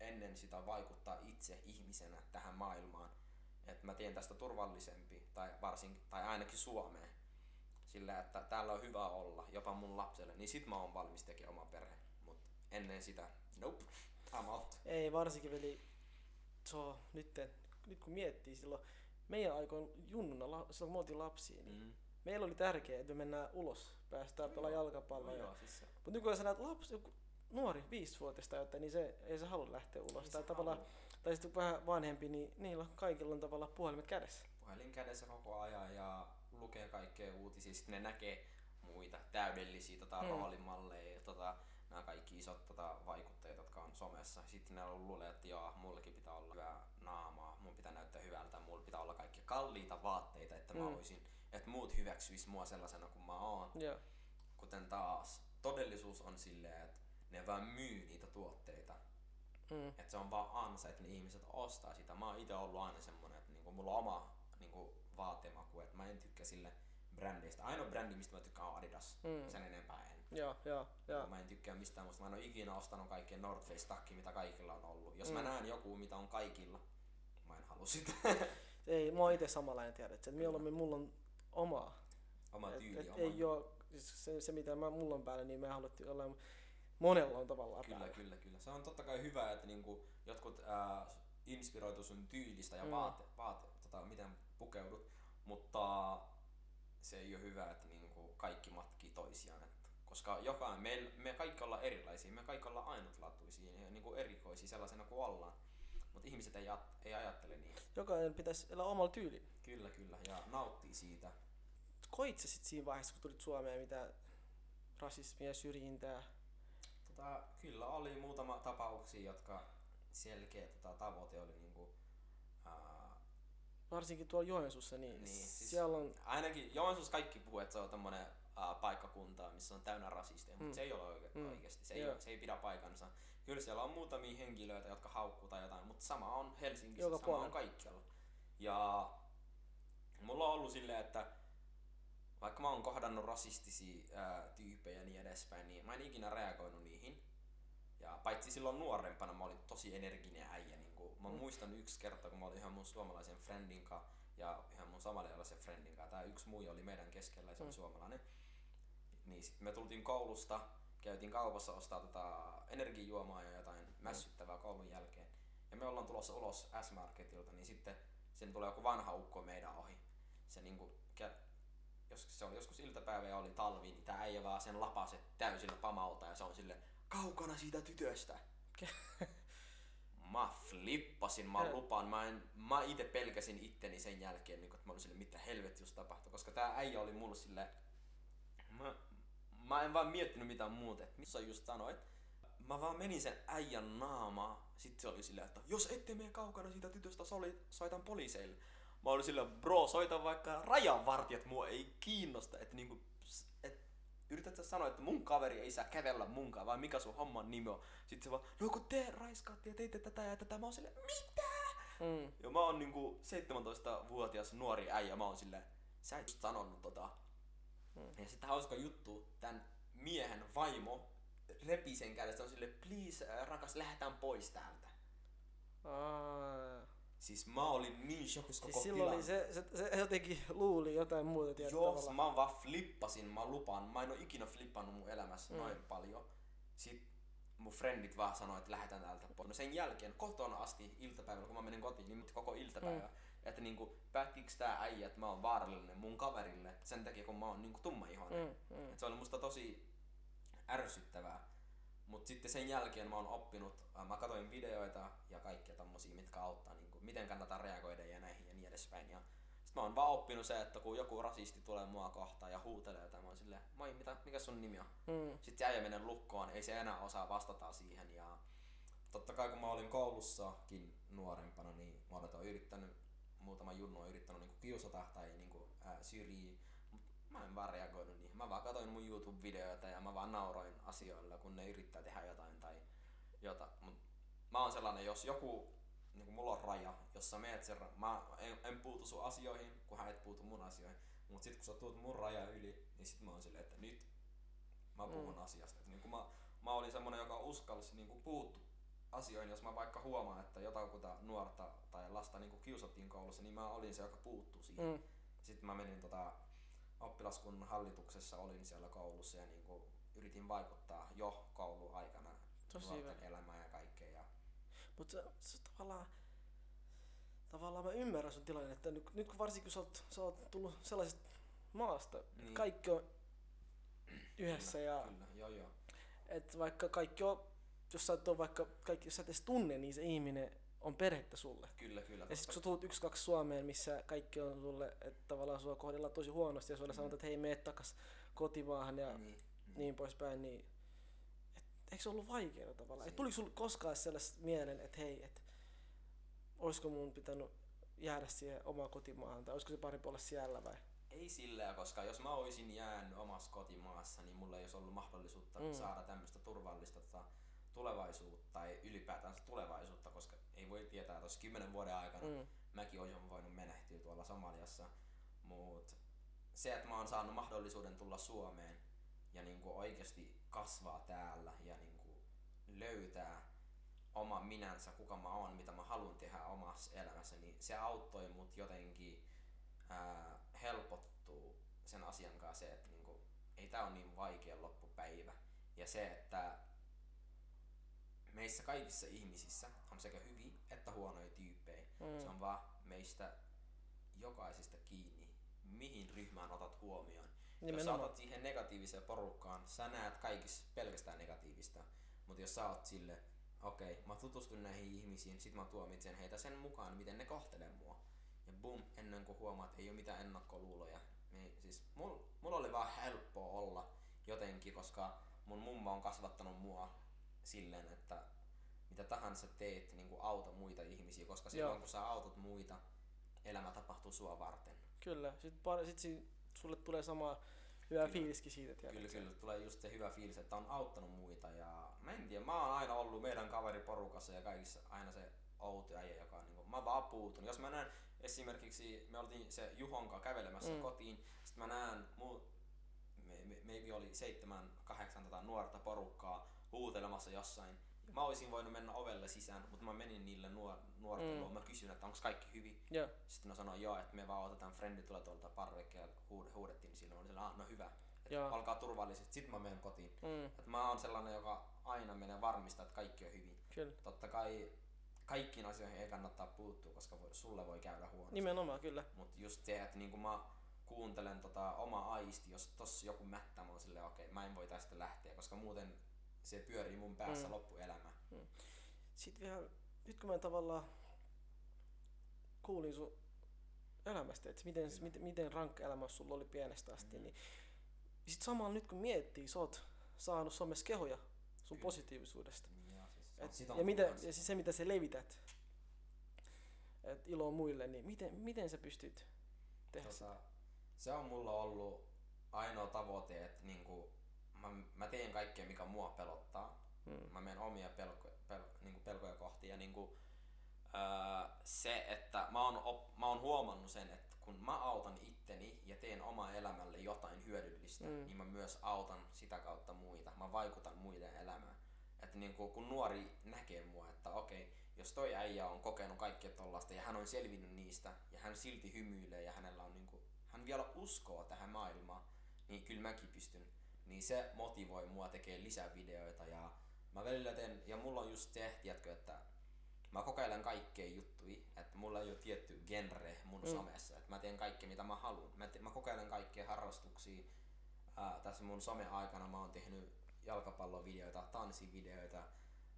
ennen sitä vaikuttaa itse ihmisenä tähän maailmaan. Että mä teen tästä turvallisempi, tai, varsinkin, tai ainakin Suomeen. Sillä, että täällä on hyvä olla, jopa mun lapselle, niin sit mä oon valmis tekemään oma perhe. Mut ennen sitä, nope, I'm out. Ei varsinkin veli, se on nyt, nyt kun miettii silloin, meidän aikoin junnuna, silloin kun me oltiin lapsia, niin Mm. meillä oli tärkeää, että me mennään ulos, päästään pelaa jalkapalloa. Joo, Ja... siis Mutta nykyään sä näet lapsi, nuori, viisivuotista tai jotain, niin se ei se halua lähteä ulos. Ei Tai, tavallaan, tai sitten vähän vanhempi, niin niillä on kaikilla on tavallaan puhelimet kädessä. puhelin kädessä koko ajan ja lukee kaikkea uutisia. Sitten ne näkee muita täydellisiä tota, Mm. mm. roolimalleja ja tota, nämä kaikki isot tota, vaikuttajat, jotka on somessa. Sitten ne luulee, että joo, mullekin pitää olla hyvä naamaa, mun pitää näyttää hyvältä, mulla pitää olla kaikki kalliita vaatteita, että mä Mm. voisin, että muut hyväksyis mua sellaisena kuin mä oon. Joo. Kuten taas todellisuus on silleen, että ne vaan myy niitä tuotteita. Mm. Että se on vaan ansa, että ne ihmiset ostaa sitä. Mä oon itse ollut aina semmonen, että niinku mulla on oma niinku vaatemaku, että mä en tykkää sille brändeistä. Ainoa brändi, mistä mä tykkään on Adidas. Mm. Sen enempää en. Joo, joo, joo. Mä en tykkää mistään muusta. Mä en ole ikinä ostanut kaikkien North Face takki, mitä kaikilla on ollut. Jos Mm. mä näen joku, mitä on kaikilla, mä en halua sitä. Ei, mä oon itse samanlainen tiedät, että mieluummin mulla on omaa. Oma Et, tyyli, et oma... ei oo, siis se, se mitä mä, mulla on päällä, niin me haluttiin olla, monella on tavallaan Kyllä, päällä. kyllä, kyllä. Se on totta kai hyvä, että niinku jotkut ää, inspiroitu sun tyylistä ja Mm. vaate, vaate tota, miten pukeudut, mutta se ei ole hyvä, että niinku kaikki matkii toisiaan. Et, koska jokainen, me, me kaikki ollaan erilaisia, me kaikki ollaan ainutlaatuisia ja niinku erikoisia sellaisena kuin ollaan. Mutta ihmiset ei, ei ajattele niin. Jokainen pitäisi elää omalla tyylillä. Kyllä, kyllä. Ja nauttii siitä. Koit sä sit siinä vaiheessa, kun tulit Suomeen, mitä rasismia, syrjintää? Tota, kyllä oli muutama tapauksia, jotka selkeä tota, tavoite oli niinku, ää, Varsinkin tuolla Joensuussa, niin, Niin, siis- siellä on... Ainakin Joensuussa kaikki puhuu, että se on tämmönen äh, paikkakunta, missä on täynnä rasisteja, mutta Mm. se ei ole oike- Mm. oikeasti. Se ei, ole, se ei pidä paikansa. Kyllä siellä on muutamia henkilöitä, jotka haukkuu tai jotain, mutta sama on Helsingissä, Joka sama puolella. on kaikkialla. Ja mulla on ollut silleen, että vaikka mä oon kohdannut rasistisia ää, tyyppejä ja niin edespäin, niin mä en ikinä reagoinut niihin. Ja paitsi silloin nuorempana mä olin tosi energinen äijä. Niin kuin, mä Mm. muistan yksi kerta, kun mä olin yhden mun suomalaisen friendin kanssa ja yhden mun somalialaisen friendin kanssa. Tää yksi mui oli meidän keskellä ja se oli Mm. suomalainen. Niin sit me tultiin koulusta käytiin kaupassa ostaa tota energiajuomaa ja jotain mässyttävää koulun jälkeen. Ja me ollaan tulossa ulos S-Marketilta, niin sitten sen tulee joku vanha ukko meidän ohi. Se niinku, jos se oli joskus iltapäivä ja oli talvi, niin tää äijä vaan sen lapaset täysillä pamalta ja se on sille kaukana siitä tytöstä. mä flippasin, mä lupaan. Mä, en, mä itse pelkäsin itteni sen jälkeen, niin kun, että mä olin sille, mitä helvetti just tapahtui. Koska tää äijä oli mulle sille... Mä, mä en vaan miettinyt mitään muuta. Et missä just sanoit, mä vaan menin sen äijän naamaa. Sitten se oli silleen, että jos ette mene kaukana siitä tytöstä, soli, soitan poliiseille. Mä olin silleen, bro, soitan vaikka rajanvartijat, mua ei kiinnosta. Että niinku, et, yrität sä sanoa, että mun kaveri ei saa kävellä munkaan, vai mikä sun homman nimi on. Sitten se vaan, no kun te raiskaatte ja teitte tätä ja tätä, mä oon silleen, mitä? Mm. Ja mä oon niinku 17-vuotias nuori äijä, mä oon silleen, sä et just sanonut tota. Mm. Ja sitten hauska juttu, tämän miehen vaimo repi sen kädestä, on sille please rakas, lähdetään pois täältä. Aa. Siis mä olin niin shokissa koko siis silloin oli se, se, se, jotenkin luuli jotain muuta. Tiedät, Joo, tavallaan. mä vaan flippasin, mä lupaan. Mä en oo ikinä flippannut mun elämässä mm. noin paljon. Sitten mun frendit vaan sanoi, että lähdetään täältä pois. No sen jälkeen kotona asti iltapäivällä, kun mä menin kotiin, niin koko iltapäivä. Mm. Että niinku, päättiinkö tää äijä, että mä oon vaarallinen mun kaverille sen takia, kun mä oon niinku tummaihoinen. Mm, mm. Et se oli musta tosi ärsyttävää. Mutta sitten sen jälkeen mä oon oppinut, mä katsoin videoita ja kaikkia tommosia, mitkä auttaa, niin miten kannattaa reagoida ja näihin ja niin edespäin. Ja sit mä oon vaan oppinut se, että kun joku rasisti tulee mua kohtaan ja huutelee jotain, mä oon silleen, moi, mitä, mikä sun nimi on? Mm. Sitten se äijä menee lukkoon, ei se enää osaa vastata siihen. Ja totta kai kun mä olin koulussakin nuorempana, niin mä olen yrittänyt, muutama junnu on yrittänyt niin kiusata tai niin kuin, ää, syrjiä mä en vaan reagoinut niihin. Mä vaan katsoin mun YouTube-videoita ja mä vaan nauroin asioilla, kun ne yrittää tehdä jotain tai jota. Mut mä oon sellainen, jos joku, niin mulla on raja, jossa meet sen, mä en, en, puutu sun asioihin, kun hän et puutu mun asioihin. Mut sit kun sä tuut mun raja yli, niin sit mä oon silleen, että nyt mä puhun mm. asiasta. Et niin mä, mä olin semmonen, joka uskalsi niin puuttu asioihin, jos mä vaikka huomaan, että jotakuta nuorta tai lasta niin kiusattiin koulussa, niin mä olin se, joka puuttuu siihen. Mm. Sitten mä menin tota, oppilaskunnan hallituksessa olin siellä koulussa ja niin kuin yritin vaikuttaa jo kouluaikana Tosi nuorten hyvä. elämään ja kaikkea. Mutta se, se, tavallaan, tavallaan mä ymmärrän sun tilanne, että nyt, nyt kun varsinkin kun sä oot, sä oot tullut sellaisesta maasta, niin. kaikki on yhdessä kyllä, ja kyllä. Joo, joo. Et vaikka kaikki on, jos sä et ole vaikka, kaikki, jos sä et edes tunne, niin se ihminen on perhettä sulle. Kyllä, kyllä. Ja sitten kun sä tulet yksi, kaksi Suomeen, missä kaikki on sulle, että tavallaan sua kohdellaan tosi huonosti ja sulle mm. sanotaan, että hei, mene takas kotimaahan ja niin, niin. niin poispäin, niin eikö se ollut vaikeaa tavallaan? Et tuliko sulle koskaan sellaista mielen, että hei, että olisiko mun pitänyt jäädä siihen omaan kotimaahan tai olisiko se parempi olla siellä vai? Ei sillä, koska jos mä olisin jäänyt omassa kotimaassa, niin mulla ei olisi ollut mahdollisuutta mm. saada tämmöistä turvallista tota, tulevaisuutta tai ylipäätään tulevaisuutta, koska ei voi tietää, että olisi kymmenen vuoden aikana mm. mäkin olisin voinut menehtyä tuolla Somaliassa. Mutta se, että mä oon saanut mahdollisuuden tulla Suomeen ja niinku oikeasti kasvaa täällä ja niinku löytää oma minänsä, kuka mä oon, mitä mä haluan tehdä omassa elämässä, niin se auttoi mut jotenkin ää, helpottuu sen asian kanssa se, että niinku, ei tää ole niin vaikea loppupäivä. Ja se, että meissä kaikissa ihmisissä on sekä hyviä että huonoja tyyppejä. Mm. Se on vaan meistä jokaisesta kiinni, mihin ryhmään otat huomioon. Nimenomaan. Jos sä otat siihen negatiiviseen porukkaan, sä näet kaikissa pelkästään negatiivista. Mutta jos sä oot sille, okei, okay, mä tutustun näihin ihmisiin, sit mä tuomitsen heitä sen mukaan, miten ne kohtelee mua. Ja boom, ennen kuin huomaat, ei ole mitään ennakkoluuloja. Niin, siis mulla mul oli vaan helppoa olla jotenkin, koska mun mumma on kasvattanut mua silleen, että mitä tahansa teet, niin kuin auta muita ihmisiä, koska silloin Joo. kun sä autat muita, elämä tapahtuu sua varten. Kyllä, sit, sit sulle tulee sama hyvä kyllä. fiiliskin siitä. Tiedät, kyllä, kyllä, tulee just se hyvä fiilis, että on auttanut muita ja mä en tiedä, mä oon aina ollut meidän kaveriporukassa ja kaikissa aina se outo äijä, joka on niin kuin, mä vaan puutun. Jos mä näen esimerkiksi, me oltiin se Juhonka kävelemässä mm. kotiin, sitten mä näen, mu, me, me, maybe oli seitsemän, kahdeksan tota nuorta porukkaa huutelemassa jossain, Mä olisin voinut mennä ovelle sisään, mutta mä menin niille nuor- nuorten mm. Mä kysyin, että onko kaikki hyvin. Yeah. Sitten mä sanoin joo, että me vaan otetaan frendi tulee tuolta parvekkeelta, huud- huudettiin, niin silloin oli sellainen, no hyvä. että alkaa turvallisesti, sit mä menen kotiin. Mm, Et mä oon sellainen, joka aina menee varmistaa, että kaikki on hyvin. kyllä. Totta kai kaikkiin asioihin ei kannattaa puuttua, koska voi, sulle voi käydä huonosti. Nimenomaan, kyllä. Mutta just se, että niinku mä kuuntelen tota oma aisti, jos tossa joku mättä, mä oon silleen, okei, mä en voi tästä lähteä, koska muuten se pyörii mun päässä Mm. mm. loppuelämä. Sitten vielä, nyt kun mä tavallaan kuulin sun elämästä, että miten, Kyllä. miten, miten rankka elämä sulla oli pienestä asti, niin sit samalla nyt kun miettii, sä oot saanut somessa kehoja sun Kyllä. positiivisuudesta. Ja, siis, Et, sitä ja, mitä, ja siis se, mitä sä levität, et iloa muille, niin miten, miten sä pystyt tehdä sitä? tota, se on mulla ollut ainoa tavoite, että niinku, mä, mä teen kaikkea, mikä mua pelottaa. Mm. Mä menen omia pelko, pel, niinku pelkoja kohti ja niinku, öö, se, että mä oon, op, mä oon huomannut sen, että kun mä autan itteni ja teen oma elämälle jotain hyödyllistä, Mm. niin mä myös autan sitä kautta muita. Mä vaikutan muiden elämään. Että niinku, kun nuori näkee mua, että okei, jos toi äijä on kokenut kaikkea tollasta ja hän on selvinnyt niistä ja hän silti hymyilee ja hänellä on niinku, hän vielä uskoo tähän maailmaan, niin kyllä mäkin pystyn. Niin se motivoi mua tekemään lisää videoita ja mä välillä teen, ja mulla on just se, tiedätkö, että mä kokeilen kaikkea juttuja, että mulla ei ole tietty genre mun Mm. somessa, että mä teen kaikkea mitä mä haluan. Mä, te, mä kokeilen kaikkea harrastuksia. Ää, tässä mun some-aikana mä oon tehnyt jalkapallovideoita, tanssivideoita,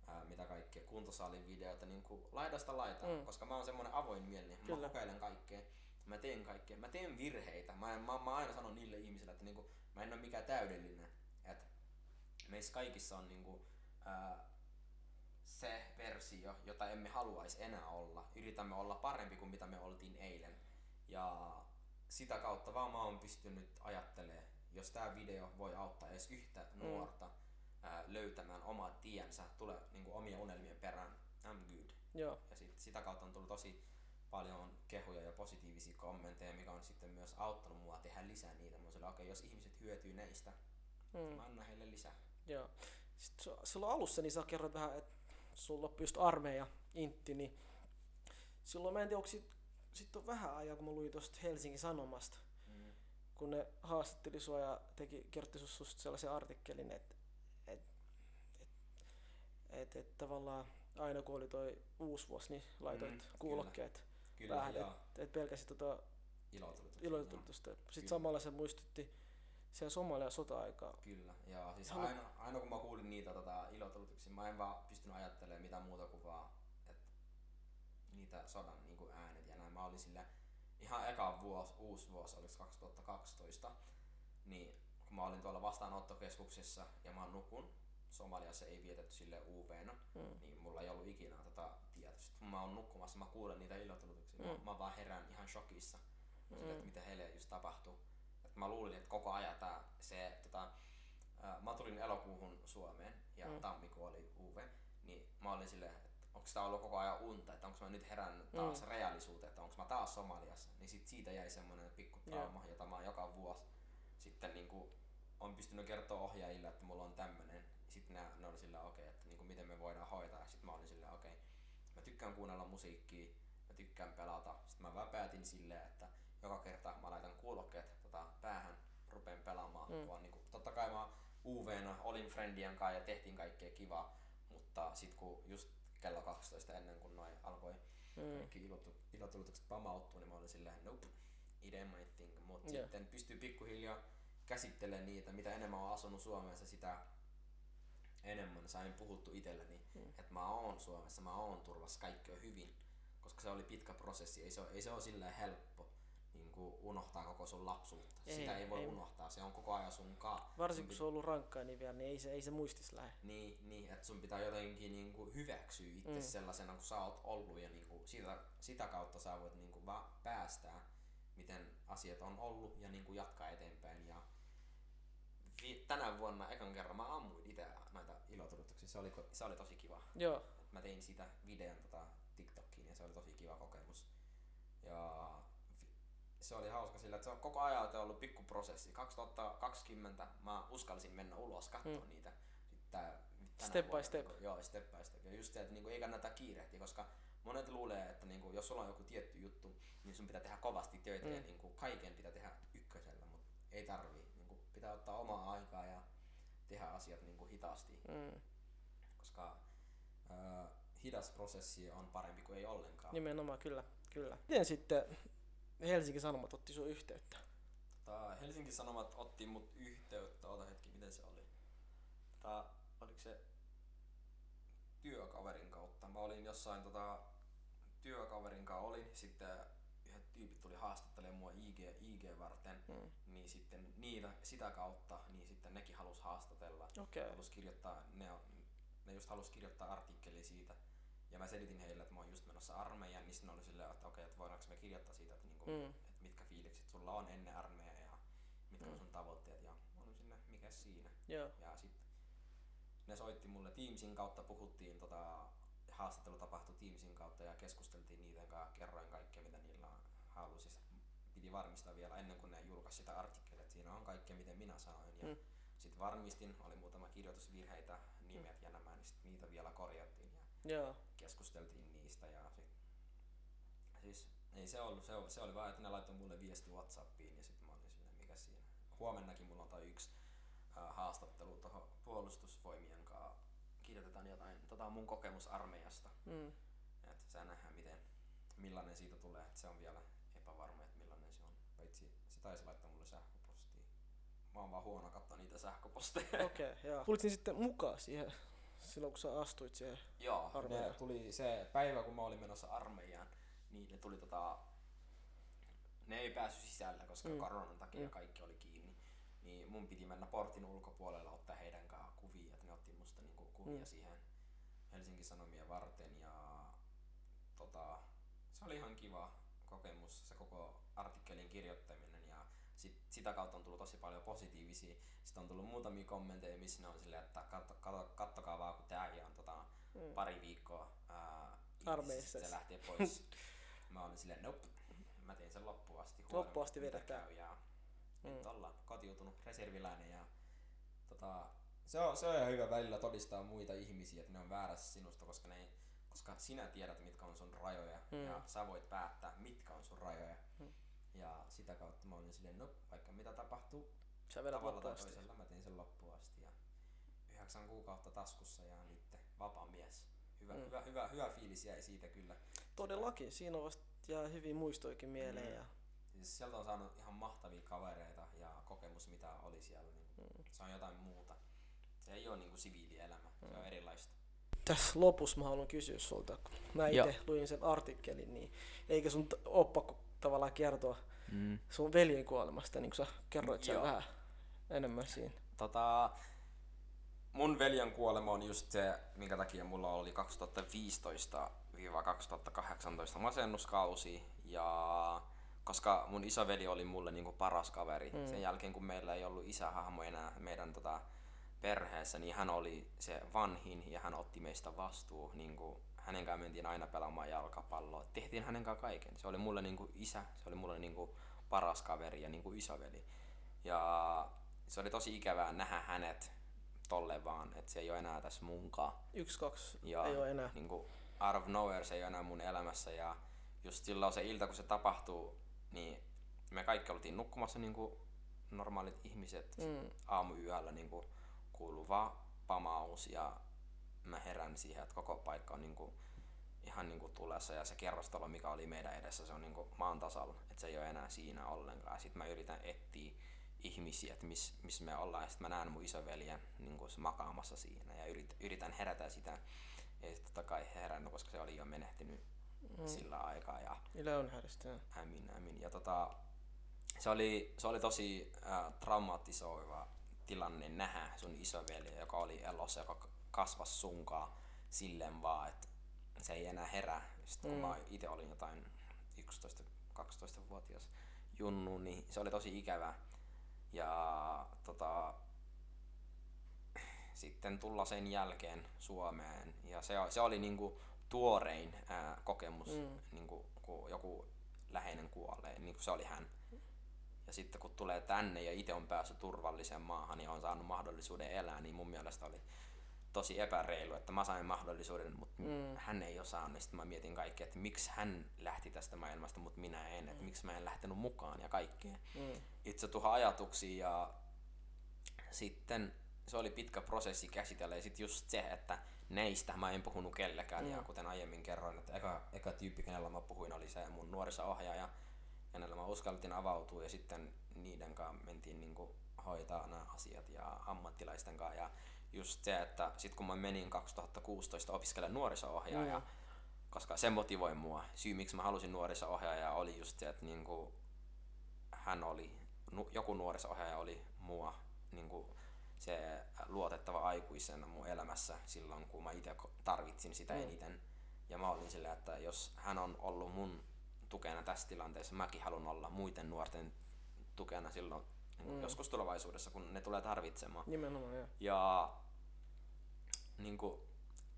ää, mitä kaikkea, kuntosalin videoita, niin kuin laidasta laitaan, Mm. koska mä oon semmonen avoin mielinen, mä Kyllä. kokeilen kaikkea, mä teen kaikkea, mä teen virheitä, mä, mä, mä aina sanon niille ihmisille, että niinku, mä en ole mikään täydellinen, että meissä kaikissa on niinku, ää, se versio, jota emme haluaisi enää olla. Yritämme olla parempi kuin mitä me oltiin eilen. Ja sitä kautta vaan mä oon pystynyt ajattelemaan, jos tämä video voi auttaa edes yhtä nuorta ää, löytämään omaa tiensä, tulee niinku omia unelmien perään, I'm good. Joo, Ja sit, sitä kautta on tullut tosi paljon kehuja ja positiivisia kommentteja, mikä on sitten myös auttanut mua tehdä lisää niitä. Mä okei, jos ihmiset hyötyy näistä, mm, mä annan heille lisää. joo. Sitten silloin alussa niin sä kerroit vähän, että sulla loppui just armeija, intti, niin silloin mä en tiedä, onko sit, sit on vähän ajaa, kun mä luin tuosta Helsingin Sanomasta, Mm. kun ne haastatteli sua ja teki, kertoi sus- susta sellaisen artikkelin, että et, et, et, et tavallaan aina kun oli toi uusi vuosi, niin laitoit Mm, mm, kyllä. Kyllä, päähän, että et pelkäsit tota Ilotulitukset. iloitusta. Sitten Kyllä. samalla se muistutti siellä Somalian sota-aikaa. Kyllä, joo. Siis Halu- aina, aina kun mä kuulin niitä tota, ilotulituksia, mä en vaan pystynyt ajattelemaan mitään muuta kuin vaan, että niitä sodan niin kuin äänet ja näin. Mä olin sillä ihan eka vuosi, uusi vuosi, oliko se 2012, niin kun mä olin tuolla vastaanottokeskuksessa ja mä nukun, Somaliassa ei vietetty sille UV-na, Mm. niin mulla ei ollut ikinä tota. Kun mä oon nukkumassa, mä kuulen niitä ilotulituksia, mm. Mm. mä, mä vaan herään ihan shokissa. Mm. sille, että mitä heille just tapahtuu. Et mä luulin, että koko ajan tää, se, tota, ää, mä tulin elokuuhun Suomeen ja Mm. mm. tammikuu oli UV, niin mä olin silleen, että onko tää ollut koko ajan unta, että onko mä nyt herännyt taas Mm. mm. reaalisuuteen, että onko mä taas Somaliassa. Niin sit siitä jäi semmonen pikku trauma, jota mä oon joka vuosi sitten niinku on pystynyt kertoa ohjaajille, että mulla on tämmönen. Sitten ne, ne oli sillä okei, okay, että niinku miten me voidaan hoitaa. Sitten mä olin sillä okei, tykkään kuunnella musiikkia, mä tykkään pelata. Sitten mä vaan päätin silleen, että joka kerta mä laitan kuulokkeet tota, päähän, rupeen pelaamaan. Mm. Mm. Kun niinku, totta kai mä UVna olin friendien kanssa ja tehtiin kaikkea kivaa, mutta sit kun just kello 12 ennen kuin noin alkoi Mm. kaikki ilotu, ilotulitukset pamauttuu, niin mä olin silleen, nope, it ain't my thing. Mutta Joo. sitten pystyy pikkuhiljaa käsittelemään niitä, mitä enemmän on asunut Suomessa, sitä enemmän sain puhuttu itselleni, Mm. mm. että mä oon Suomessa, mä oon turvassa, kaikki on hyvin. Koska se oli pitkä prosessi, ei se ole, ei se ole silleen helppo niin kuin unohtaa koko sun lapsuutta. Ei, Sitä ei voi ei. unohtaa, se on koko ajan sun kaa. Varsinkin Sun kun se on ollut rankkaa niin vielä, niin ei se, ei se muistis lähde. niin, niin, että sun pitää jotenkin niinku hyväksyä itse Mm. sellaisena kuin sä oot ollut ja niinku sitä, sitä kautta sä voit niinku vaan päästää, miten asiat on ollut ja niinku jatkaa eteenpäin. Ja tänä vuonna ekan kerran mä ammuin itse näitä ilotulituksia. Se oli, se oli tosi kiva. Joo, Mä tein sitä videon tota TikTokiin ja se oli tosi kiva kokemus. Ja se oli hauska sillä, että se on koko ajan ollut pikku prosessi. 2020 mä uskalsin mennä ulos katsoa Mm. niitä. Sitten tää, Step by vuonna, step. Niinku, joo, step by step. Ja just se, että niinku, ei kannata kiirehtiä, koska monet luulee, että niinku, jos sulla on joku tietty juttu, niin sun pitää tehdä kovasti töitä Mm. ja niinku, kaiken pitää tehdä ykkösellä, mutta ei tarvii. Pitää ottaa omaa aikaa ja tehdä asiat niin kuin hitaasti, Mm. koska ö, hidas prosessi on parempi kuin ei ollenkaan. Nimenomaan, kyllä, kyllä. Miten sitten Helsingin Sanomat otti sun yhteyttä? Tota, Helsingin Sanomat otti mut yhteyttä, ota hetki, miten se oli? Tota, oliko se työkaverin kautta? Mä olin jossain tota, työkaverin kanssa olin, sitten tyypit tuli haastattelemaan mua IG, IG varten, Mm. niin sitten niitä, sitä kautta, niin sitten nekin halus haastatella. Okei. Halus kirjoittaa, ne, on- ne just halus kirjoittaa artikkeli siitä. Ja mä selitin heille, että mä oon just menossa armeijaan, niin sitten oli silleen, että okei, että voidaanko me kirjoittaa siitä, että, niinku, Mm. että mitkä fiilikset sulla on ennen armeijaa ja mitkä on sun tavoitteet. Ja mä olin sinne, mikä siinä. Joo. Ja sitten ne soitti mulle Teamsin kautta, puhuttiin, tota, haastattelu tapahtui Teamsin kautta ja keskusteltiin niiden kanssa, kerroin kaikkea mitä niillä halusi. Piti varmistaa vielä ennen kuin ne julkaisi sitä artikkelia, että siinä on kaikkea miten minä sanoin. Ja Mm. sitten varmistin, oli muutama kirjoitusvirheitä, nimet ja nämä, niin sit niitä vielä korjattiin ja Joo. keskusteltiin niistä. Ja sit, siis ei se ollut, se oli, se oli vaan, että ne laittoi mulle viesti Whatsappiin ja sitten mä olin silleen, mikä siinä. Huomennakin mulla on toi yksi äh, haastattelu tuohon puolustusvoimien kanssa. Kirjoitetaan jotain tota mun kokemus armeijasta. Mm. Et saa nähdä miten, millainen siitä tulee. Et se on vielä epävarma, että millainen se on. Paitsi se taisi laittaa mulle sähköpostiin. Mä oon vaan huono katsoa niitä sähköposteja. Okei, okay, joo. Tulit sitten mukaan siihen silloin, kun sä astuit siihen? Joo, ne Armeijaan. tuli se päivä, kun mä olin menossa armeijaan, niin ne tuli tota, ne ei päässyt sisällä, koska Mm. koronan takia Mm. kaikki oli kiinni. Niin mun piti mennä portin ulkopuolella ottaa heidän kanssaan kuvia, että ne otti musta niinku kuvia Mm. siihen Helsingin Sanomia varten ja tota, se oli ihan kiva kokemus, se koko artikkelin kirjoittaminen sitä kautta on tullut tosi paljon positiivisia. Sitten on tullut muutamia kommentteja, missä ne on silleen, että katso, katso, kattokaa vaan, kun tääkin on tota, Mm. pari viikkoa ää, Armeijassa. se lähtee pois. mä olin silleen, nope, mä tein sen loppuun asti. Loppuun asti vedetään. käy, Ja Mm. nyt ollaan kotiutunut reserviläinen ja tota, se, on, se on ihan hyvä välillä todistaa muita ihmisiä, että ne on väärässä sinusta, koska, ne koska sinä tiedät, mitkä on sun rajoja Mm. ja sä voit päättää, mitkä on sun rajoja. Mm. Ja sitä kautta mä olin silleen, no vaikka mitä tapahtuu, Sä vedät tavalla loppuun tai asti. toisella mä tein sen loppuun asti. Ja yhdeksän kuukautta taskussa ja nyt vapaa mies. Hyvä, Mm. mm. hyvä, hyvä, hyvä fiilis jäi siitä kyllä. Todellakin, siinä on vasta jää hyvin muistoikin mieleen. Mm. Ja, Siis sieltä on saanut ihan mahtavia kavereita ja kokemus mitä oli siellä. Niin Mm. Se on jotain muuta. Se ei ole niinku siviilielämä, se on erilaista. tässä lopussa mä haluan kysyä sulta, kun mä itse luin sen artikkelin, niin eikö sun t- pakko tavallaan kertoa Mm. sun veljen kuolemasta, niin kuin sä kerroit sen vähän enemmän siinä. Tota, mun veljen kuolema on just se, minkä takia mulla oli 2015-2018 masennuskausi ja koska mun isoveli oli mulle niinku paras kaveri. Mm. Sen jälkeen kun meillä ei ollut isähahmo enää meidän tota, perheessä, niin hän oli se vanhin ja hän otti meistä vastuu. Niinku, hänen kanssaan mentiin aina pelaamaan jalkapalloa. Tehtiin hänen kanssaan kaiken. Se oli mulle niinku isä, se oli mulle niinku paras kaveri ja niinku isoveli. Ja se oli tosi ikävää nähdä hänet tolle vaan, että se ei ole enää tässä munkaan. Yksi, kaksi, Ja ei ole enää. Niin kuin out of nowhere se ei ole enää mun elämässä ja just silloin se ilta kun se tapahtuu, niin me kaikki oltiin nukkumassa niin kuin normaalit ihmiset. Mm. Aamuyöllä niin kuin kuului vaan pamaus ja mä herään siihen, että koko paikka on niin kuin ihan niin kuin tulessa ja se kerrostalo, mikä oli meidän edessä, se on niin kuin maan tasalla, että se ei ole enää siinä ollenkaan. Sitten mä yritän etsiä ihmisiä, että missä miss me ollaan, ja sitten mä näen mun isoveljen niin kuin makaamassa siinä ja yrit, yritän herätä sitä. Ja sitten totta kai herännyt, koska se oli jo menehtynyt Mm. sillä aikaa ja Yle on ämin, ämin. Ja tota, se oli, se oli tosi äh, traumatisoiva tilanne nähdä sun isoveli, joka oli elossa, joka kasvas sunkaa silleen vaan, että se ei enää herää. Sitten kun Mm. mä itse olin jotain 11-12-vuotias junnu, niin se oli tosi ikävä. Ja tota, sitten tulla sen jälkeen Suomeen. Ja se, se oli niinku tuorein ää, kokemus, Mm. mm. niinku, kun joku läheinen kuolee, niin kuin se oli hän. Ja sitten kun tulee tänne ja itse on päässyt turvalliseen maahan ja on saanut mahdollisuuden elää, niin mun mielestä oli tosi epäreilu, että mä sain mahdollisuuden, mutta Mm. mm. hän ei ole saanut. Sitten mä mietin kaikkea, että miksi hän lähti tästä maailmasta, mutta minä en, että miksi mä en lähtenyt mukaan ja kaikkea Mm. itse tuohon ajatuksiin ja sitten se oli pitkä prosessi käsitellä ja sitten just se, että näistä mä en puhunut kellekään mm. ja kuten aiemmin kerroin, että eka, eka tyyppi, kenellä mä puhuin oli se mun nuoriso-ohjaaja, kenellä mä uskaltin avautua ja sitten niiden kanssa mentiin niinku hoitaa nämä asiat ja ammattilaisten kanssa ja just se, että sit kun mä menin 2016 opiskelemaan nuoriso-ohjaaja, mm. koska se motivoi mua. Syy miksi mä halusin nuoriso-ohjaaja oli just se, että niinku hän oli, joku nuoriso-ohjaaja oli mua niinku se luotettava aikuisena mun elämässä silloin, kun mä itse tarvitsin sitä mm. eniten. Ja mä olin silleen, että jos hän on ollut mun tukena tässä tilanteessa, mäkin haluan olla muiden nuorten tukena silloin mm. joskus tulevaisuudessa, kun ne tulee tarvitsemaan. Nimenomaan, joo. Ja niin kuin,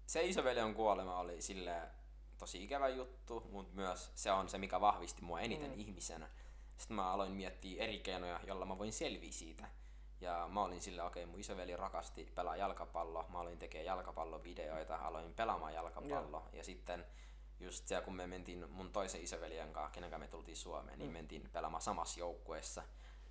se isoveljen kuolema oli sille tosi ikävä juttu, mutta myös se on se, mikä vahvisti mua eniten mm. ihmisenä. Sitten mä aloin miettiä eri keinoja, jolla mä voin selviä siitä. Ja mä olin sillä, okei, okay, mun isoveli rakasti pelaa jalkapallo, mä olin tekemään jalkapallovideoita, aloin pelaamaan jalkapallo. Ja sitten just se, kun me mentiin mun toisen isoveljen kanssa, kenen kanssa me tultiin Suomeen, niin mm. mentiin pelaamaan samassa joukkueessa.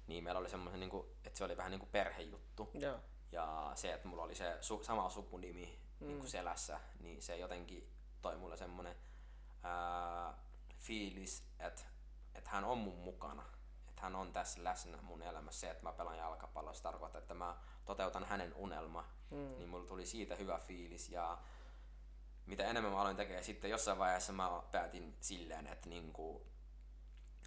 Niin meillä oli semmoinen, niin kuin, että se oli vähän niin kuin perhejuttu. Yeah. Ja se, että mulla oli se su- sama sukunimi mm. niin kuin selässä, niin se jotenkin toi mulle semmoinen ää, fiilis, että, että hän on mun mukana että hän on tässä läsnä mun elämässä. Se, että mä pelaan jalkapalloa, se tarkoittaa, että mä toteutan hänen unelma. Mm. Niin mulla tuli siitä hyvä fiilis ja mitä enemmän mä aloin tekemään, sitten jossain vaiheessa mä päätin silleen, että niinku,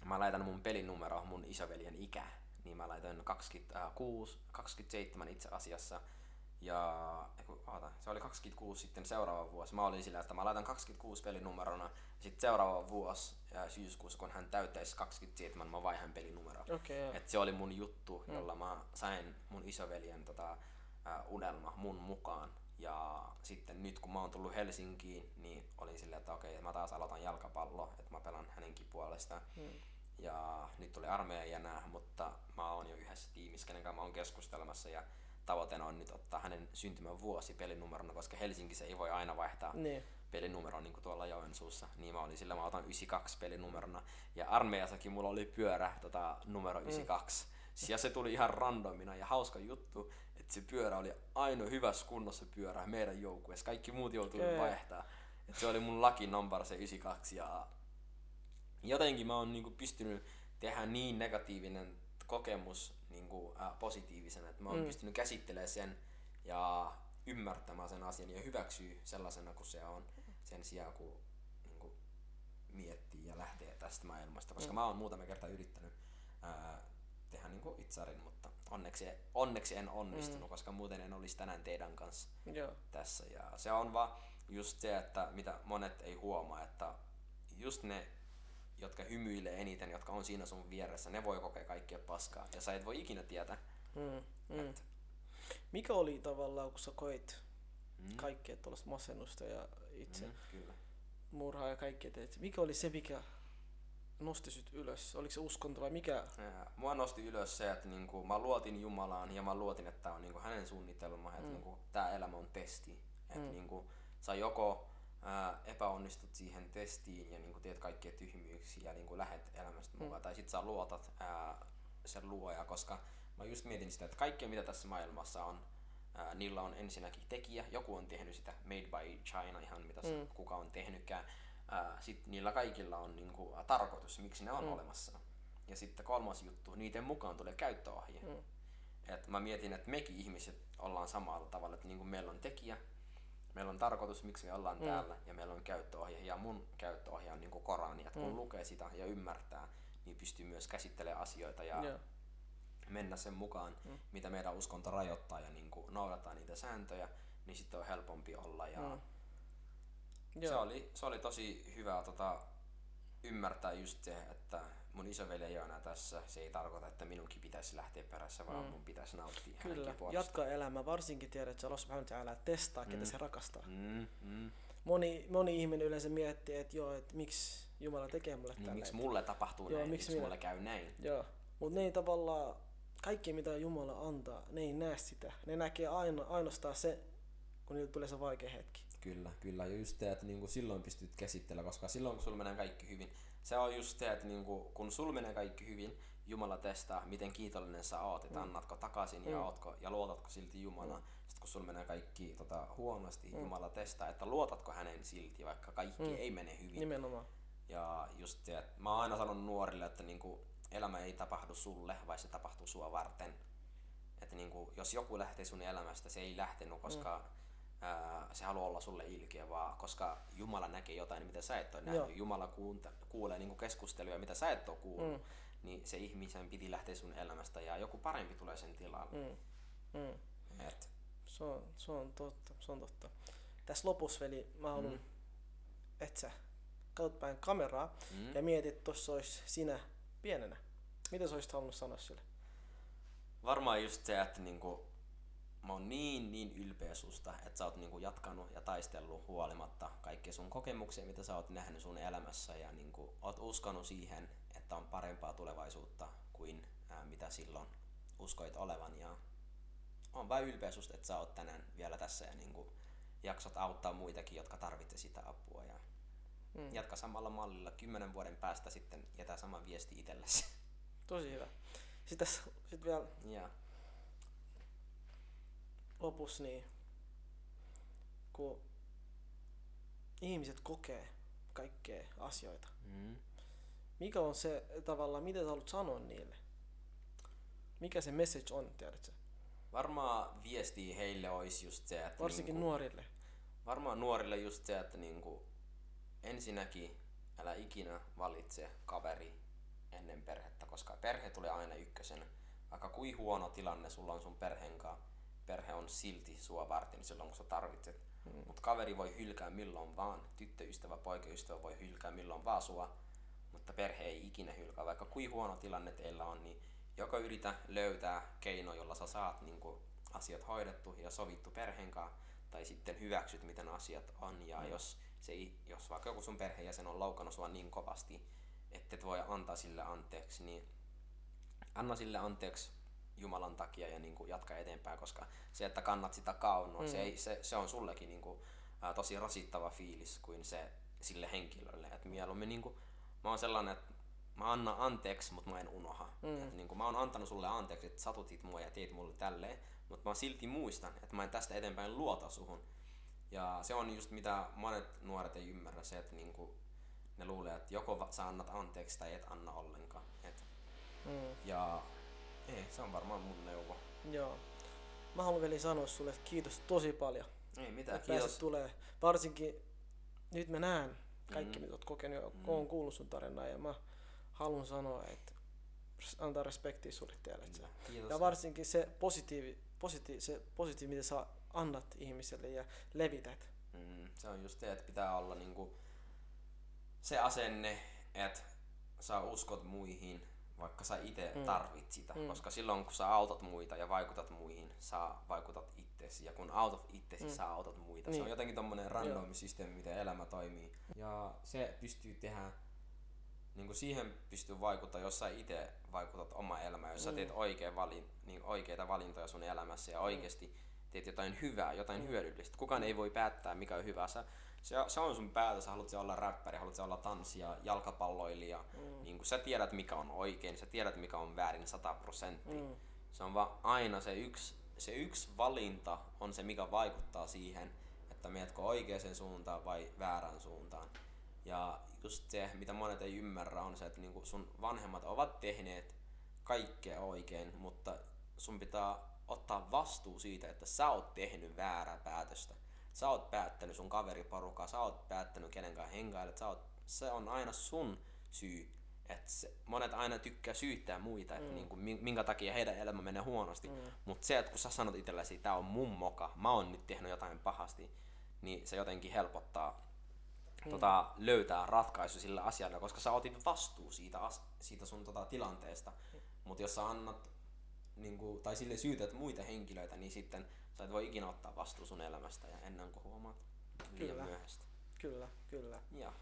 mä laitan mun pelinumero, mun isoveljen ikä, niin mä laitoin 26, 27 itse asiassa. Ja oota, se oli 26 sitten seuraava vuosi. Mä olin sillä, että mä laitan 26 pelinumerona. Sitten seuraava vuosi ja syyskuussa, kun hän täyttäisi 27, mä vaihan pelinumeroa. Okay, Et se oli mun juttu, mm. jolla mä sain mun isoveljen tota, uh, unelma mun mukaan. Ja sitten nyt kun mä oon tullut Helsinkiin, niin olin silleen, että okei, mä taas aloitan jalkapallo, että mä pelan hänenkin puolesta. Mm. Ja nyt tuli armeija enää, mutta mä oon jo yhdessä tiimissä, kenen kanssa mä oon keskustelemassa ja tavoitteena on nyt ottaa hänen syntymän vuosi pelinumerona, koska Helsingissä ei voi aina vaihtaa niin. pelinumero niin kuin tuolla Joensuussa. Niin mä olin sillä, mä otan 92 pelinumerona. Ja armeijassakin mulla oli pyörä tota, numero 92. Mm. Ja se tuli ihan randomina ja hauska juttu, että se pyörä oli ainoa hyvässä kunnossa pyörä meidän joukkueessa. Kaikki muut joutui okay. vaihtaa. Et se oli mun lucky number se 92 ja jotenkin mä oon niinku pystynyt tehdä niin negatiivinen kokemus niin kuin, äh, positiivisena, että mä oon mm. pystynyt käsittelemään sen ja ymmärtämään sen asian ja hyväksyy sellaisena kuin se on sen sijaan, kun niin kuin, miettii ja lähtee tästä maailmasta, koska mm. mä oon muutama kerta yrittänyt ää, tehdä niin kuin itsarin, mutta onneksi, onneksi en onnistunut, mm. koska muuten en olisi tänään teidän kanssa Joo. tässä. Ja se on vaan just se, että mitä monet ei huomaa, että just ne jotka hymyilee eniten, jotka on siinä sun vieressä, ne voi kokea kaikkea paskaa. Ja sä et voi ikinä tietää. Mm, mm. Et... Mikä oli tavallaan, kun sä koit mm. kaikkea tuollaista masennusta ja itse mm, kyllä. murhaa ja kaikkea teet. Mikä oli se, mikä nosti sut ylös? Oliko se uskonto vai mikä? Mua nosti ylös se, että niinku, mä luotin Jumalaan ja mä luotin, että tämä on niinku hänen suunnitelma, että mm. niinku, tämä elämä on testi. Että mm. niinku, sä joko ää, epäonnistut siihen testiin ja niin teet kaikkia tyhmyyksiä ja niin lähet elämästä mukaan. Mm. Tai sit sä luotat ää, sen luoja, koska mä just mietin sitä, että kaikkea mitä tässä maailmassa on, ää, niillä on ensinnäkin tekijä, joku on tehnyt sitä made by China ihan mitä mm. kuka on tehnytkään. Sitten niillä kaikilla on niin kuin, tarkoitus, miksi ne on mm. olemassa. Ja sitten kolmas juttu, niiden mukaan tulee käyttöohje. Mm. Et mä mietin, että mekin ihmiset ollaan samalla tavalla, että niin kuin meillä on tekijä, meillä on tarkoitus, miksi me ollaan mm. täällä, ja meillä on käyttöohje. Ja mun käyttöohje on niin kuin Korani, että kun mm. lukee sitä ja ymmärtää, niin pystyy myös käsittelemään asioita ja yeah. mennä sen mukaan, mm. mitä meidän uskonto rajoittaa ja niin kuin noudattaa niitä sääntöjä, niin sitten on helpompi olla. Ja mm. se, oli, se oli tosi hyvä tota, ymmärtää just se, että mun isoveli ei ole enää tässä. Se ei tarkoita, että minunkin pitäisi lähteä perässä, vaan mm. mun pitäisi nauttia Kyllä, jatka elämää. Varsinkin tiedät, että Allah subhanahu testaa, mm. ketä se rakastaa. Mm, mm. Moni, moni ihminen yleensä miettii, että joo, että miksi Jumala tekee mulle niin. Miksi mulle tapahtuu joo, näin, miksi, miksi mulle käy näin. Joo, mutta ne ei tavallaan, kaikki mitä Jumala antaa, ne ei näe sitä. Ne näkee aina, ainoastaan se, kun niiltä tulee se vaikea hetki. Kyllä, kyllä. Ja just te, että niinku silloin pystyt käsittelemään, koska silloin kun sulla menee kaikki hyvin, se on just se, että niinku, kun sul menee kaikki hyvin, Jumala testaa, miten kiitollinen sä oot, että Mm. annatko takaisin Mm. ja, ootko, ja luotatko silti Jumalaa. Mm. Sitten kun sul menee kaikki tota, huonosti, Mm. Jumala testaa, että luotatko hänen silti, vaikka kaikki Mm. ei mene hyvin. Nimenomaan. Ja just se, että mä oon aina sanonut nuorille, että niinku, elämä ei tapahdu sulle, vaan se tapahtuu sua varten. Että niinku, jos joku lähtee sun elämästä, se ei lähtenyt, koska Mm. Ää, se haluaa olla sulle ilkeä, vaan koska Jumala näkee jotain, mitä sä et ole nähnyt. Joo. Jumala kuunte, kuulee niinku keskusteluja, mitä sä et ole kuullut. Mm. Niin se ihmisen piti lähteä sun elämästä ja joku parempi tulee sen tilalle. Mm. Mm. Et, Se, on, se on totta, se on totta. Tässä lopussa, veli, mä haluan, Mm. että sä katsot päin kameraa mm. ja mietit, että tossa olisi sinä pienenä. Mitä sä olisit halunnut sanoa sille? Varmaan just se, että niinku, mä oon niin, niin ylpeä susta, että sä oot niinku jatkanut ja taistellut huolimatta kaikkia sun kokemuksia, mitä sä oot nähnyt sun elämässä ja niinku, oot uskonut siihen, että on parempaa tulevaisuutta kuin ää, mitä silloin uskoit olevan ja on vain ylpeä susta, että sä oot tänään vielä tässä ja niinku, jaksat auttaa muitakin, jotka tarvitsee sitä apua ja Mm. jatka samalla mallilla kymmenen vuoden päästä sitten jätä sama viesti itsellesi. Tosi hyvä. Sitten sit vielä ja lopussa niin, kun ihmiset kokee kaikkea asioita, mm. mikä on se tavallaan, mitä sä haluat sanoa niille? Mikä se message on, tiedätkö? Varmaan viesti heille olisi just se, että Varsinkin niinku, nuorille. varmaan nuorille just se, että niinku, ensinnäkin älä ikinä valitse kaveri ennen perhettä, koska perhe tulee aina ykkösenä. Vaikka kui huono tilanne sulla on sun perheen kanssa, perhe on silti sua varten silloin kun sä tarvitset. Mm. Mutta kaveri voi hylkää milloin vaan, tyttöystävä, poikaystävä voi hylkää milloin vaan sua, mutta perhe ei ikinä hylkää. Vaikka kui huono tilanne teillä on, niin joko yritä löytää keino, jolla sä saat niin asiat hoidettu ja sovittu perheen kanssa, tai sitten hyväksyt, miten asiat on. Ja Mm. jos, se ei, jos vaikka joku sun perheenjäsen on loukannut sua niin kovasti, että et voi antaa sille anteeksi, niin anna sille anteeksi Jumalan takia ja niin kuin jatka eteenpäin, koska se, että kannat sitä kaunoa, mm. Se, ei, se, se on sullekin niin kuin, ää, tosi rasittava fiilis kuin se sille henkilölle. Et mieluummin niin kuin, mä oon sellainen, että mä annan anteeksi, mutta mä en unoha. Mm. Et niin kuin, mä oon antanut sulle anteeksi, että satutit mua ja teit mulle tälleen, mutta mä silti muistan, että mä en tästä eteenpäin luota suhun. Ja se on just mitä monet nuoret ei ymmärrä, se, että niin kuin, ne luulee, että joko sä annat anteeksi tai et anna ollenkaan. Et, Mm. ja ei, se on varmaan mun neuvo. Joo. Mä haluan veli sanoa sulle että kiitos tosi paljon. Ei mitään, että kiitos. tulee. Varsinkin nyt mä näen kaikki, Mm. mitä oot kokenut Mm. oon kuullut sun tarinaa ja mä haluan sanoa, että antaa respektiä sulle tiedät sä. Kiitos. Ja varsinkin se positiivi, positiivi, se positiivi, mitä sä annat ihmiselle ja levität. Mm, se on just se, että pitää olla niinku se asenne, että sä uskot muihin, vaikka sä itse Mm. mm. tarvit sitä. Mm. Mm. Koska silloin kun sä autat muita ja vaikutat muihin, sä vaikutat itsesi. Ja kun autat itsesi, Mm. mm. sä autat muita. Niin. Se on jotenkin tommonen random systeemi, miten elämä toimii. Ja se pystyy tehdä niin kuin siihen pystyy vaikuttaa, jos sä itse vaikutat oma elämään, jos sä Mm. teet oikein valin, niin oikeita valintoja sun elämässä ja oikeasti teet jotain hyvää, jotain Mm. hyödyllistä. Kukaan ei voi päättää, mikä on hyvä. Sä, se, se on sun päätös, haluat sä olla räppäri, haluat sä olla tanssija, jalkapalloilija. Mm. Niin kun sä tiedät, mikä on oikein, sä tiedät, mikä on väärin 100 prosenttia. Mm. Se on vaan aina se yksi, se yksi valinta on se, mikä vaikuttaa siihen, että meetkö oikeaan suuntaan vai väärään suuntaan. Ja just se, mitä monet ei ymmärrä, on se, että niinku sun vanhemmat ovat tehneet kaikkea oikein, mutta sun pitää ottaa vastuu siitä, että sä oot tehnyt väärää päätöstä. Sä oot päättänyt sun kaveriporukkaa, sä oot päättänyt kenen kanssa hengailet, sä oot, se on aina sun syy. Et se, monet aina tykkää syyttää muita, että Mm. niinku, min- minkä takia heidän elämä menee huonosti. Mm. Mutta se, että kun sä sanot itsellesi, tää on mun moka, mä oon nyt tehnyt jotain pahasti, niin se jotenkin helpottaa Mm. tota, löytää ratkaisu sillä asialla, koska sä otit vastuu siitä, as- siitä sun tota, tilanteesta. Mutta jos sä annat, niinku, tai sille syytät muita henkilöitä, niin sitten sä et voi ikinä ottaa vastuu sun elämästä ja ennen kuin huomaat liian Kyllä. myöhäistä. Kyllä, kyllä. Ja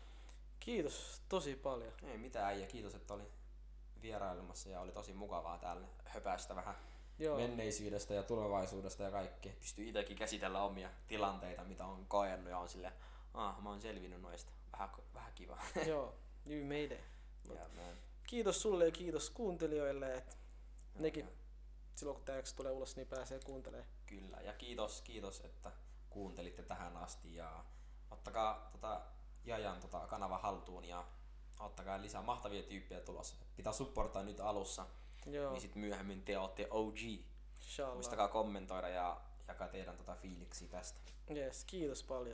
Kiitos tosi paljon. ei mitään äijä, kiitos, että oli vierailemassa ja oli tosi mukavaa täällä höpäistä vähän Joo. menneisyydestä ja tulevaisuudesta ja kaikkea. Pystyy itsekin käsitellä omia tilanteita, mitä on koennut ja on sille, ah, mä oon selvinnyt noista. Vähän, vähän kiva. Joo. You made it. Yeah. Kiitos sulle ja kiitos kuuntelijoille, että nekin joo. silloin kun jakso tulee ulos, niin pääsee kuuntelemaan. Kyllä, ja kiitos, kiitos, että kuuntelitte tähän asti ja ottakaa tota Jajan tota kanava haltuun ja ottakaa lisää mahtavia tyyppejä tulossa. Pitää supportaa nyt alussa, Joo, niin sit myöhemmin te ootte OG. inshallah. Muistakaa kommentoida ja jakaa teidän tota fiiliksi tästä. Yes, kiitos paljon.